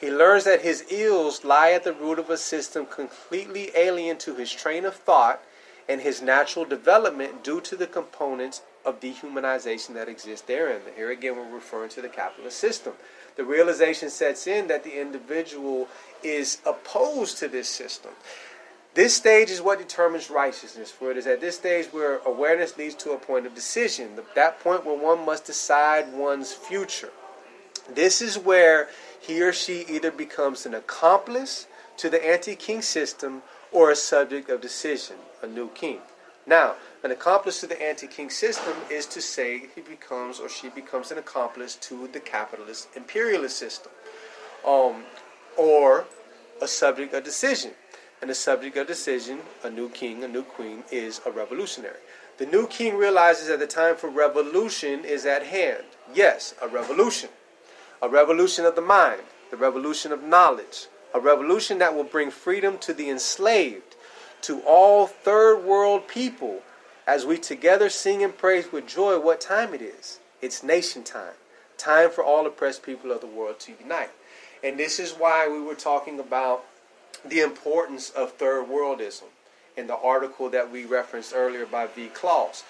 He learns that his ills lie at the root of a system completely alien to his train of thought and his natural development due to the components of dehumanization that exist therein. Here again, we're referring to the capitalist system. The realization sets in that the individual is opposed to this system. This stage is what determines righteousness, for it is at this stage where awareness leads to a point of decision, that point where one must decide one's future. This is where he or she either becomes an accomplice to the anti king system or a subject of decision, a new king. Now, an accomplice to the anti king system is to say he becomes or she becomes an accomplice to the capitalist imperialist system, um, or a subject of decision. And a subject of decision, a new king, a new queen, is a revolutionary. The new king realizes that the time for revolution is at hand. Yes, a revolution a revolution of the mind, the revolution of knowledge, a revolution that will bring freedom to the enslaved, to all third world people, as we together sing and praise with joy what time it is. It's nation time, time for all oppressed people of the world to unite. And this is why we were talking about the importance of third worldism in the article that we referenced earlier by V. Klaus.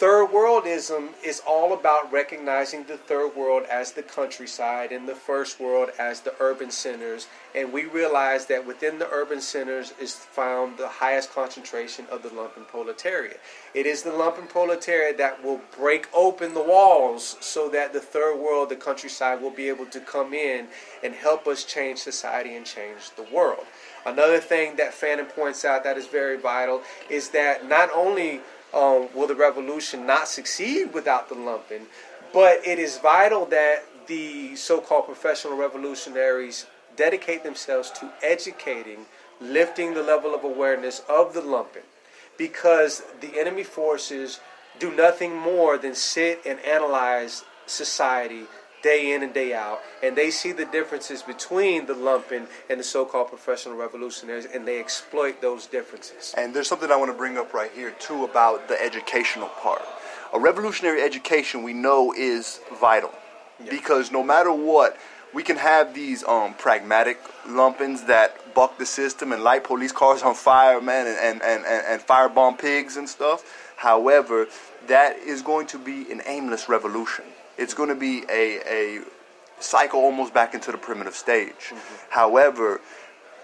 Third worldism is all about recognizing the third world as the countryside and the first world as the urban centers. And we realize that within the urban centers is found the highest concentration of the lumpen proletariat. It is the lumpen proletariat that will break open the walls so that the third world, the countryside, will be able to come in and help us change society and change the world. Another thing that Fanon points out that is very vital is that not only um, will the revolution not succeed without the lumpen? But it is vital that the so called professional revolutionaries dedicate themselves to educating, lifting the level of awareness of the lumpen, because the enemy forces do nothing more than sit and analyze society day in and day out, and they see the differences between the lumpen and the so-called professional revolutionaries, and they exploit those differences. And there's something I want to bring up right here too about the educational part. A revolutionary education we know is vital because no matter what, we can have these um, pragmatic lumpens that buck the system and light police cars on fire, man, and, and, and, and firebomb pigs and stuff. However, that is going to be an aimless revolution it's going to be a, a cycle almost back into the primitive stage. Mm-hmm. However,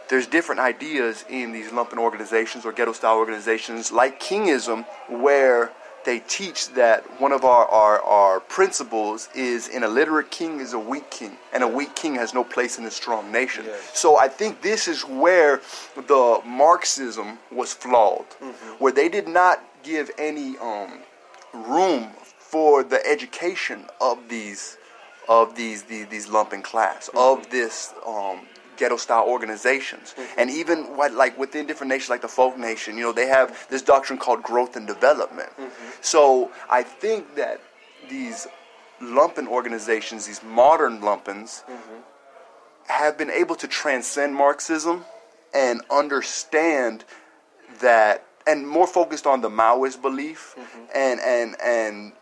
there's different ideas in these lumpen organizations or ghetto style organizations like Kingism where they teach that one of our, our, our principles is an illiterate king is a weak king, and a weak king has no place in a strong nation. Yes. So I think this is where the Marxism was flawed, mm-hmm. where they did not give any um, room for the education of these of these these, these lumpen class mm-hmm. of this um, ghetto style organizations mm-hmm. and even what like within different nations like the folk nation you know they have this doctrine called growth and development mm-hmm. so i think that these lumpen organizations, these modern lumpens, mm-hmm. have been able to transcend Marxism and understand that, and more focused on the Maoist belief, mm-hmm. and and and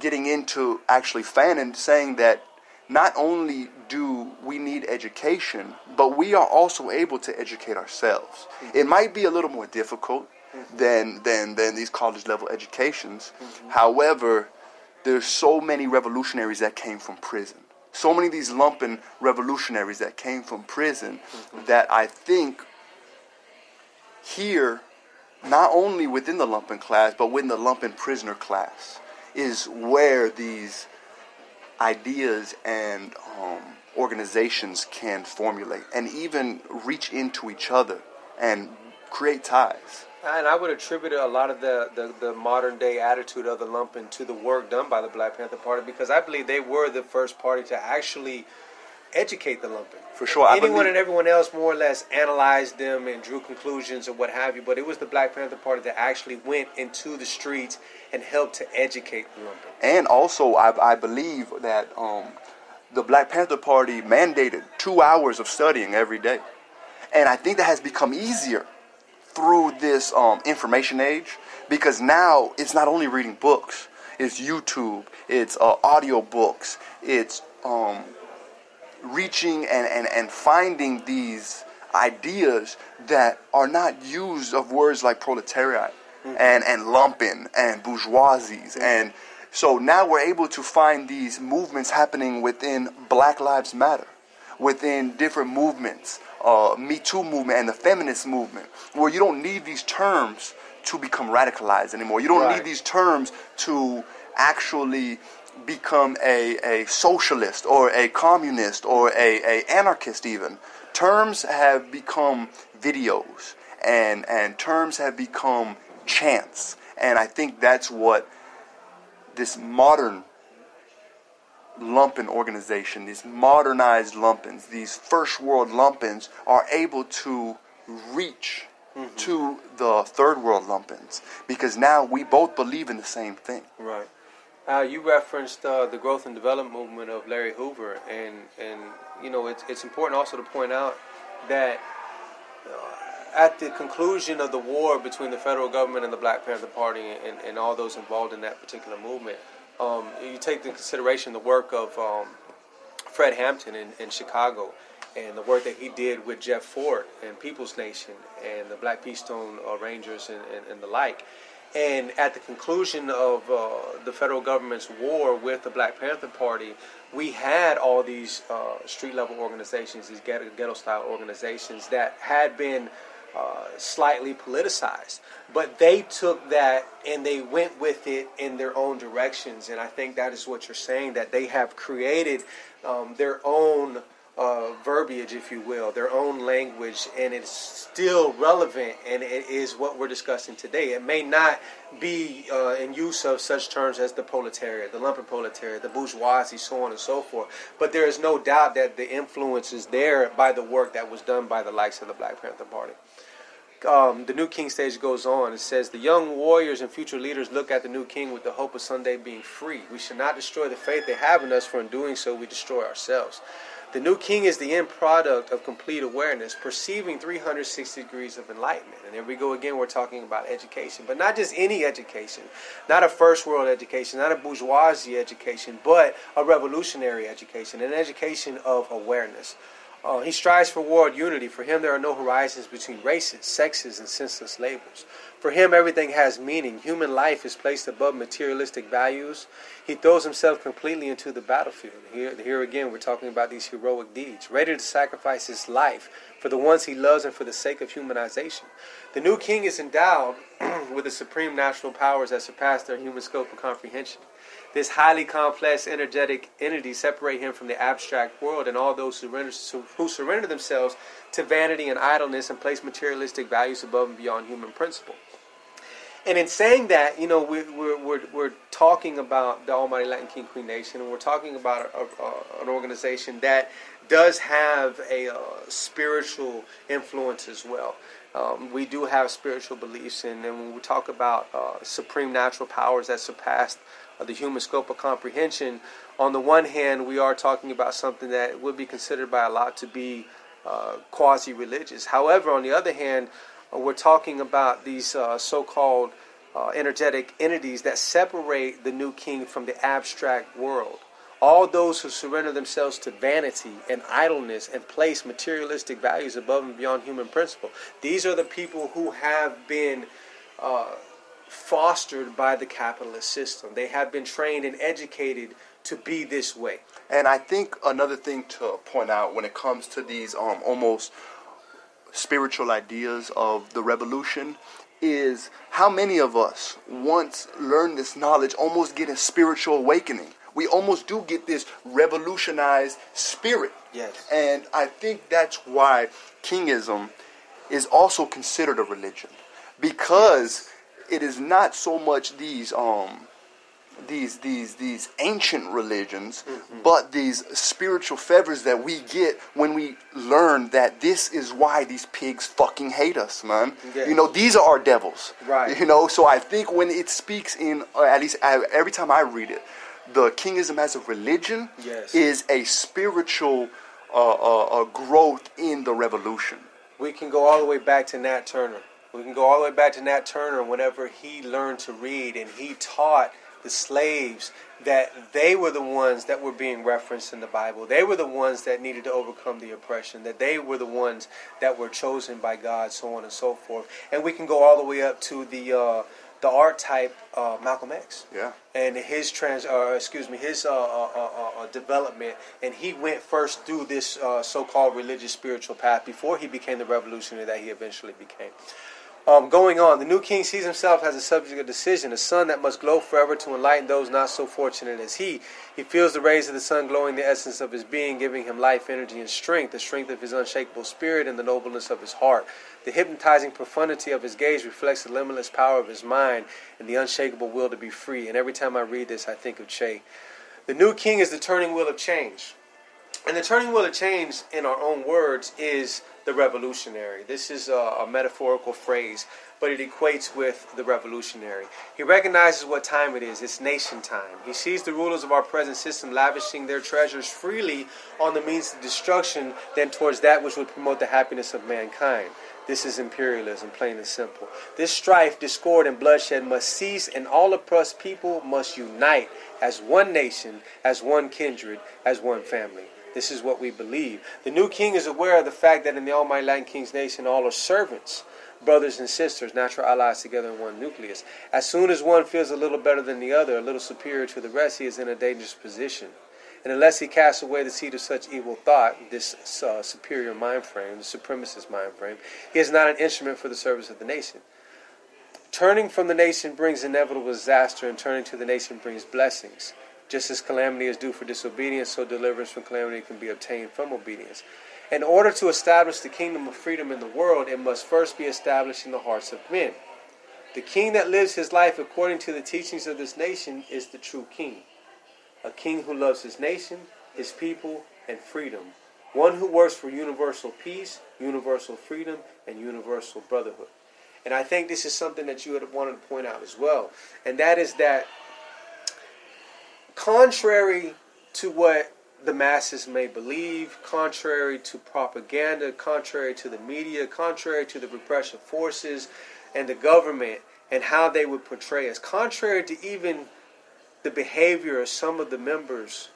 getting into actually Fanon saying that not only do we need education, but we are also able to educate ourselves. Mm-hmm. It might be a little more difficult mm-hmm. than, than, than these college level educations. Mm-hmm. However, there's so many revolutionaries that came from prison. So many of these lumpen revolutionaries that came from prison mm-hmm. that I think here, not only within the lumpen class, but within the lumpen prisoner class, is where these ideas and um, organizations can formulate and even reach into each other and create ties. And I would attribute a lot of the, the, the, modern day attitude of the lumpen to the work done by the Black Panther Party because I believe they were the first party to actually educate the lumpen. For sure. Anyone and everyone else more or less analyzed them and drew conclusions or what have you, but it was the Black Panther Party that actually went into the streets and helped to educate the lumpen. And also, I, I believe that um, the Black Panther Party mandated two hours of studying every day. And I think that has become easier through this um, information age because now it's not only reading books, it's YouTube, it's uh, audio books, it's um, reaching and, and, and finding these ideas that are not used of words like proletariat mm-hmm. and, and lumpen and bourgeoisies mm-hmm. and so now we're able to find these movements happening within Black Lives Matter, within different movements, uh, Me Too movement and the feminist movement, where you don't need these terms to become radicalized anymore. You don't right. need these terms to actually become a, a socialist or a communist or a, a anarchist even. Terms have become videos and, and terms have become chants. And I think that's what this modern lumpen organization, these modernized lumpens, these first world lumpens are able to reach mm-hmm. to the third world lumpens because now we both believe in the same thing. Right. Uh, you referenced uh, the growth and development movement of Larry Hoover, and and you know it's it's important also to point out that uh, at the conclusion of the war between the federal government and the Black Panther Party and, and all those involved in that particular movement, um, you take into consideration the work of um, Fred Hampton in, in Chicago and the work that he did with Jeff Fort and People's Nation and the Black P. Stone uh, Rangers and, and, and the like. And at the conclusion of uh, the federal government's war with the Black Panther Party, we had all these uh, street level organizations, these ghetto, ghetto style organizations that had been uh, slightly politicized. But they took that and they went with it in their own directions. And I think that is what you're saying that they have created um, their own uh, verbiage, if you will, their own language, and it's still relevant, and it is what we're discussing today. It may not be uh, in use of such terms as the proletariat, the lumpen proletariat, the bourgeoisie, so on and so forth, but there is no doubt that the influence is there by the work that was done by the likes of the Black Panther Party. Um, the new king stage goes on. It says, The young warriors and future leaders look at the new king with the hope of someday being free. We should not destroy the faith they have in us, for in doing so, we destroy ourselves. The new king is the end product of complete awareness, perceiving 360 degrees of enlightenment. And there we go again, we're talking about education, but not just any education, not a first world education, not a bourgeoisie education, but a revolutionary education, an education of awareness. Uh, he strives for world unity. For him, there are no horizons between races, sexes, and senseless labels. For him, everything has meaning. Human life is placed above materialistic values. He throws himself completely into the battlefield. Here, here again, we're talking about these heroic deeds, ready to sacrifice his life for the ones he loves and for the sake of humanization. The new king is endowed with the supreme national powers that surpass their human scope of comprehension. This highly complex, energetic entity separate him from the abstract world and all those who surrender, who surrender themselves to vanity and idleness and place materialistic values above and beyond human principle. And in saying that, you know, we're, we're, we're, talking about the Almighty Latin King Queen Nation, and we're talking about a, a, an organization that does have a uh, spiritual influence as well. Um, we do have spiritual beliefs, and, and when we talk about uh, supreme natural powers that surpass the human scope of comprehension, on the one hand, we are talking about something that would be considered by a lot to be uh, quasi religious. However, on the other hand, uh, we're talking about these uh, so called uh, energetic entities that separate the new king from the abstract world. All those who surrender themselves to vanity and idleness and place materialistic values above and beyond human principle. These are the people who have been uh, fostered by the capitalist system. They have been trained and educated to be this way. And I think another thing to point out when it comes to these um, almost spiritual ideas of the revolution is how many of us once learned this knowledge almost get a spiritual awakening. We almost do get this revolutionized spirit. Yes. And I think that's why kingism is also considered a religion because it is not so much these um these these these ancient religions, mm-hmm. but these spiritual favors that we get when we learn that this is why these pigs fucking hate us, man. Yeah. You know, these are our devils. Right. You know, so I think when it speaks in, uh, at least uh, every time I read it, the kingism as a religion yes. is a spiritual uh, uh, growth in the revolution. We can go all the way back to Nat Turner. We can go all the way back to Nat Turner whenever he learned to read and he taught the slaves that they were the ones that were being referenced in the Bible. They were the ones that needed to overcome the oppression, that they were the ones that were chosen by God, so on and so forth. And we can go all the way up to the uh, the archetype uh, Malcolm X. Yeah. And his trans, uh, excuse me, his uh, uh, uh, development, and he went first through this so-called religious spiritual path before he became the revolutionary that he eventually became. Um, going on, the new king sees himself as a subject of decision, a sun that must glow forever to enlighten those not so fortunate as he. He feels the rays of the sun glowing the essence of his being, giving him life, energy, and strength, the strength of his unshakable spirit and the nobleness of his heart. The hypnotizing profundity of his gaze reflects the limitless power of his mind and the unshakable will to be free. And every time I read this, I think of Che. The new king is the turning wheel of change. And the turning wheel of change, in our own words, is the revolutionary. This is a, a, metaphorical phrase, but it equates with the revolutionary. He recognizes what time it is. It's nation time. He sees the rulers of our present system lavishing their treasures freely on the means of destruction than towards that which would promote the happiness of mankind. This is imperialism, plain and simple. This strife, discord, and bloodshed must cease, and all oppressed people must unite as one nation, as one kindred, as one family. This is what we believe. The new king is aware of the fact that in the Almighty Latin King's nation, all are servants, brothers and sisters, natural allies together in one nucleus. As soon as one feels a little better than the other, a little superior to the rest, he is in a dangerous position. And unless he casts away the seed of such evil thought, this uh, superior mind frame, the supremacist mind frame, he is not an instrument for the service of the nation. Turning from the nation brings inevitable disaster, and turning to the nation brings blessings. Just as calamity is due for disobedience, so deliverance from calamity can be obtained from obedience. In order to establish the kingdom of freedom in the world, it must first be established in the hearts of men. The king that lives his life according to the teachings of this nation is the true king. A king who loves his nation, his people, and freedom. One who works for universal peace, universal freedom, and universal brotherhood. And I think this is something that you had wanted to point out as well. And that is that contrary to what the masses may believe, contrary to propaganda, contrary to the media, contrary to the repressive forces and the government and how they would portray us, contrary to even the behavior of some of the members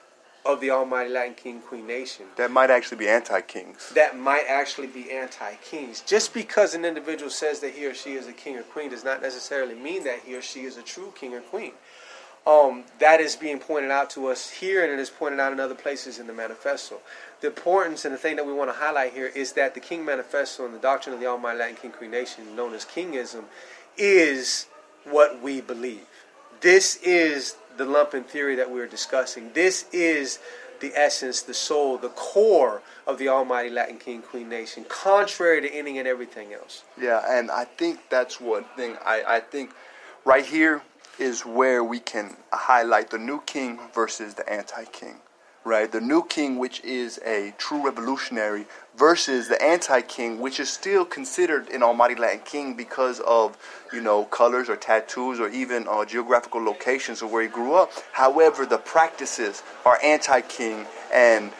of the Almighty Latin King Queen Nation. That might actually be anti kings. That might actually be anti kings. Just because an individual says that he or she is a king or queen does not necessarily mean that he or she is a true king or queen. Um, that is being pointed out to us here, and it is pointed out in other places in the manifesto. The importance and the thing that we want to highlight here is that the King Manifesto and the doctrine of the Almighty Latin King Queen Nation, known as Kingism, is what we believe. This is the lumpen theory that we're discussing. This is the essence, the soul, the core of the Almighty Latin King Queen Nation, contrary to any and everything else. Yeah, and I think that's one thing. I, I think right here is where we can highlight the new king versus the anti king. right? The new king, which is a true revolutionary, versus the anti-king, which is still considered an almighty Latin king because of, you know, colors or tattoos or even uh, geographical locations of where he grew up. However, the practices are anti-king and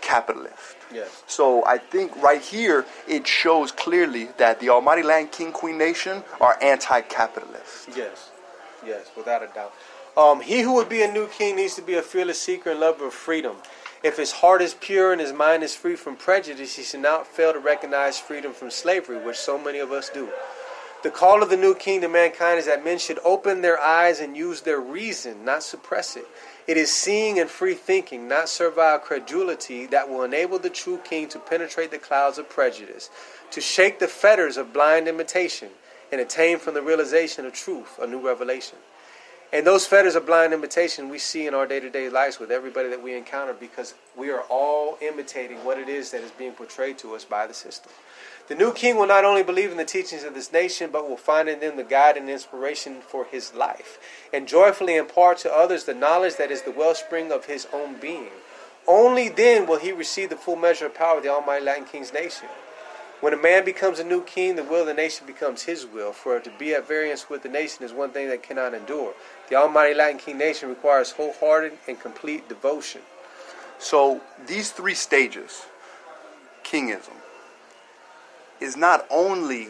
capitalist. Yes. So I think right here it shows clearly that the Almighty Latin King Queen Nation are anti-capitalist. Yes. Yes, without a doubt. Um, he who would be a new king needs to be a fearless seeker and lover of freedom. If his heart is pure and his mind is free from prejudice, he should not fail to recognize freedom from slavery, which so many of us do. The call of the new king to mankind is that men should open their eyes and use their reason, not suppress it. It is seeing and free thinking, not servile credulity, that will enable the true king to penetrate the clouds of prejudice, to shake the fetters of blind imitation, and attain from the realization of truth a new revelation. And those fetters of blind imitation we see in our day to day lives with everybody that we encounter because we are all imitating what it is that is being portrayed to us by the system. The new king will not only believe in the teachings of this nation, but will find in them the guide and inspiration for his life, and joyfully impart to others the knowledge that is the wellspring of his own being. Only then will he receive the full measure of power of the Almighty Latin King's nation. When a man becomes a new king, the will of the nation becomes his will, for to be at variance with the nation is one thing that cannot endure. The Almighty Latin King nation requires wholehearted and complete devotion. So these three stages, kingism, is not only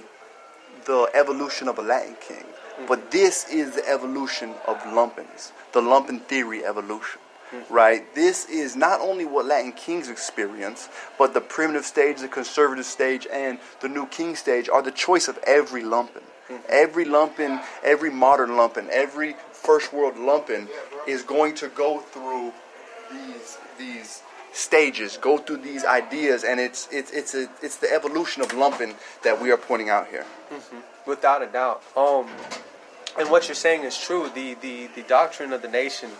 the evolution of a Latin king, mm-hmm. but this is the evolution of lumpens, the lumpen theory evolution. Mm-hmm. Right? This is not only what Latin kings experience, but the primitive stage, the conservative stage, and the new king stage are the choice of every lumpen. Mm-hmm. Every lumpen, every modern lumpen, every first world lumpen is going to go through these these stages, go through these ideas, and it's it's it's a, it's the evolution of lumpen that we are pointing out here. Mm-hmm. Without a doubt. Um, and what you're saying is true. The the the doctrine of the nation,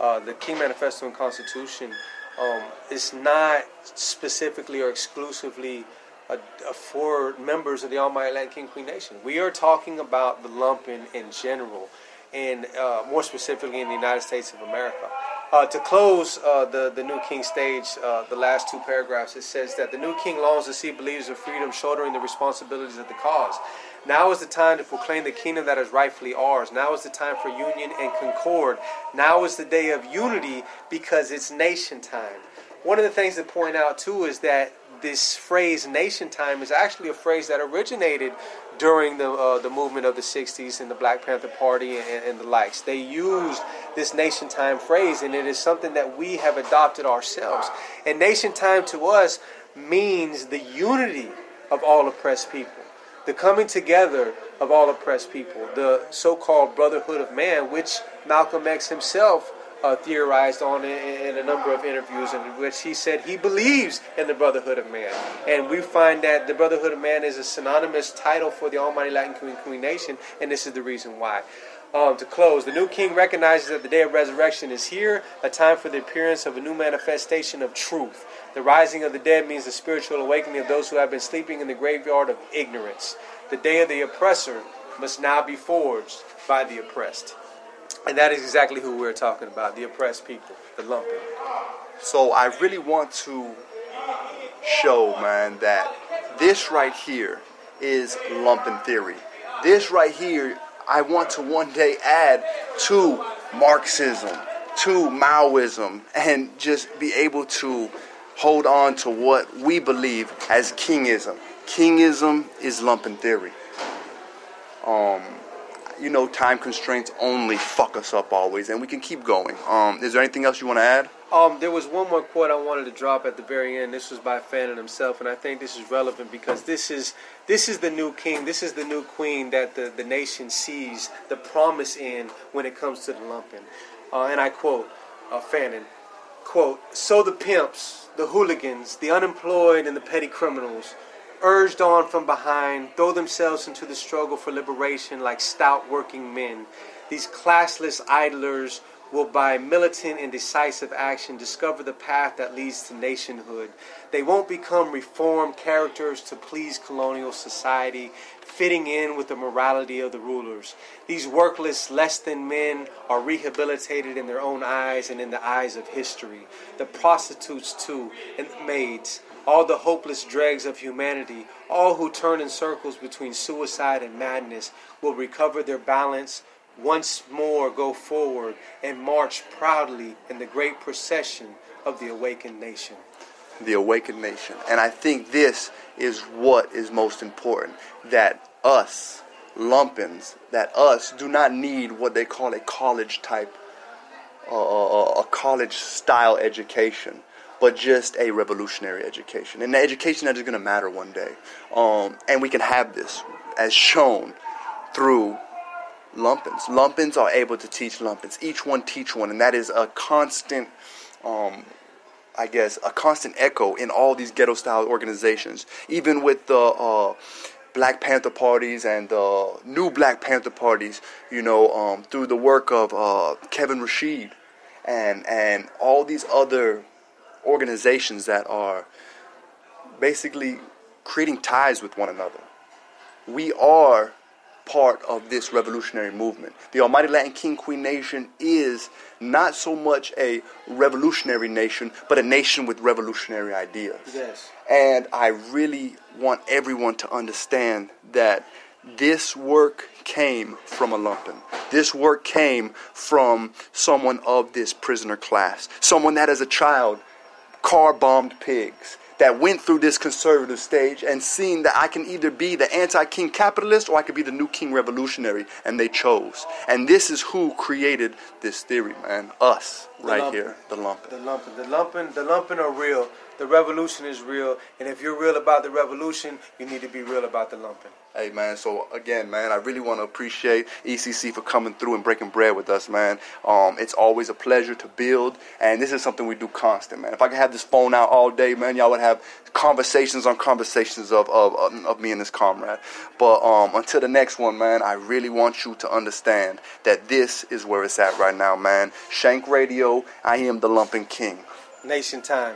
uh, the King Manifesto and Constitution, um, is not specifically or exclusively. A, a for members of the Almighty Latin King Queen Nation. We are talking about the lumpen in general, and uh, more specifically in the United States of America. Uh, to close uh, the, the New King stage, uh, the last two paragraphs, it says that the New King longs to see believers of freedom shouldering the responsibilities of the cause. Now is the time to proclaim the kingdom that is rightfully ours. Now is the time for union and concord. Now is the day of unity because it's nation time. One of the things to point out, too, is that this phrase nation time is actually a phrase that originated during the uh, the movement of the 60s and the Black Panther Party and, and, the likes. They used this nation time phrase, and it is something that we have adopted ourselves. And nation time to us means the unity of all oppressed people, the coming together of all oppressed people, the so called brotherhood of man, which Malcolm X himself uh, theorized on in, in, a number of interviews in which he said he believes in the brotherhood of man. And we find that the brotherhood of man is a synonymous title for the Almighty Latin Queen, Queen Nation, and this is the reason why. Um, to close, the new king recognizes that the day of resurrection is here, a time for the appearance of a new manifestation of truth. The rising of the dead means the spiritual awakening of those who have been sleeping in the graveyard of ignorance. The day of the oppressor must now be forged by the oppressed. And that is exactly who we're talking about the oppressed people, the lumpen. So I really want to show, man, that this right here is lumpen theory. This right here, I want to one day add to Marxism, to Maoism, and just be able to hold on to what we believe as kingism. Kingism is lumpen theory. Um, you know, time constraints only fuck us up always, and we can keep going. Um, is there anything else you want to add? Um, there was one more quote I wanted to drop at the very end. This was by Fanon himself, and I think this is relevant because this is this is the new king, this is the new queen that the, the nation sees the promise in when it comes to the lumpen. Uh, and I quote uh, Fanon, quote, So the pimps, the hooligans, the unemployed, and the petty criminals urged on from behind, throw themselves into the struggle for liberation like stout working men. These classless idlers will by militant and decisive action discover the path that leads to nationhood. They won't become reformed characters to please colonial society, fitting in with the morality of the rulers. These workless, less than men are rehabilitated in their own eyes and in the eyes of history. The prostitutes, too, and maids, all the hopeless dregs of humanity, all who turn in circles between suicide and madness, will recover their balance once more go forward and march proudly in the great procession of the awakened nation. The awakened nation. And I think this is what is most important that us, lumpens, that us do not need what they call a college type, uh, a college style education but just a revolutionary education, an education that is going to matter one day. Um, and we can have this as shown through lumpens. Lumpens are able to teach lumpens. Each one teach one, and that is a constant, um, I guess, a constant echo in all these ghetto style organizations. Even with the uh, Black Panther parties and the new Black Panther parties, you know, um, through the work of uh, Kevin Rashid and and all these other organizations that are basically creating ties with one another. We are part of this revolutionary movement. The Almighty Latin King Queen Nation is not so much a revolutionary nation, but a nation with revolutionary ideas. Yes. And I really want everyone to understand that this work came from a lumpen. This work came from someone of this prisoner class, someone that as a child car bombed pigs that went through this conservative stage and seen that I can either be the anti king capitalist or I could be the new king revolutionary, and they chose. And this is who created this theory, man. Us, the right here, the lumpen. The lumpen. The lumpen, the lumpen are real. The revolution is real. And if you're real about the revolution, you need to be real about the lumpen. Hey man, so again, man, I really want to appreciate ECC for coming through and breaking bread with us, man. Um, it's always a pleasure to build, and this is something we do constant, man. If I could have this phone out all day, man, y'all would have conversations on conversations of of, of me and this comrade. But um, until the next one, man, I really want you to understand that this is where it's at right now, man. Shank Radio, I am the Lumpen King. Nation time.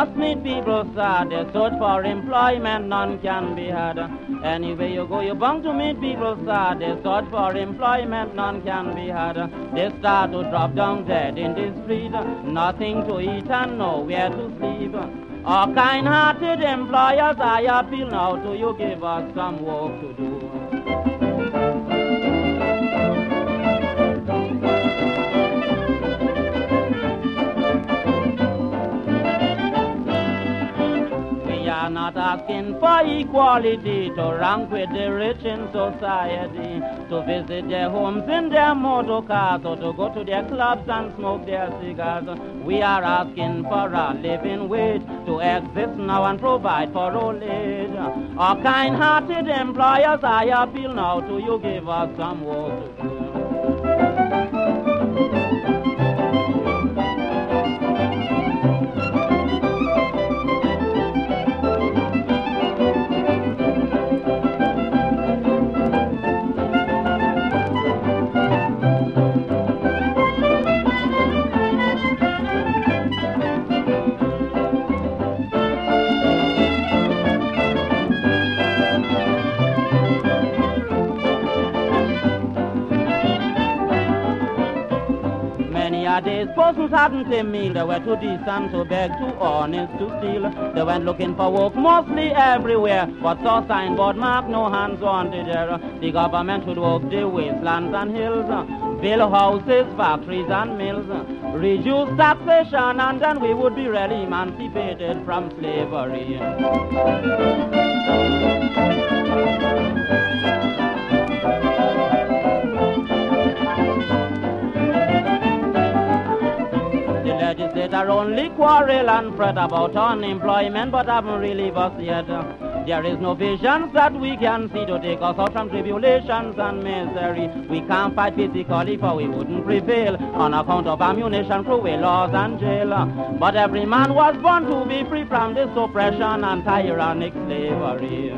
Must meet people sad. They search for employment, none can be had. Anywhere you go, you're bound to meet people sad. They search for employment, none can be had. They start to drop down dead in the street. Nothing to eat and nowhere to sleep. Our kind-hearted employers, I appeal now to you, give us some work to do. Not asking for equality to rank with the rich in society, to visit their homes in their motor cars, or to go to their clubs and smoke their cigars. We are asking for a living wage to exist now and provide for old age. Our kind-hearted employers, I appeal now to you, give us some work to do. Nowadays, persons hadn't a meal. They were too decent to beg, too honest to steal. They went looking for work mostly everywhere, but saw signboard mark no hands wanted there. The government should work the wastelands and hills, build houses, factories and mills, reduce taxation, and then we would be really emancipated from slavery. Are only quarrel and fret about unemployment, but haven't relieved us yet. There is no visions that we can see to take us out from tribulations and misery. We can't fight physically, for we wouldn't prevail on account of ammunition, cruel laws, and jail. But every man was born to be free from this oppression and tyrannic slavery.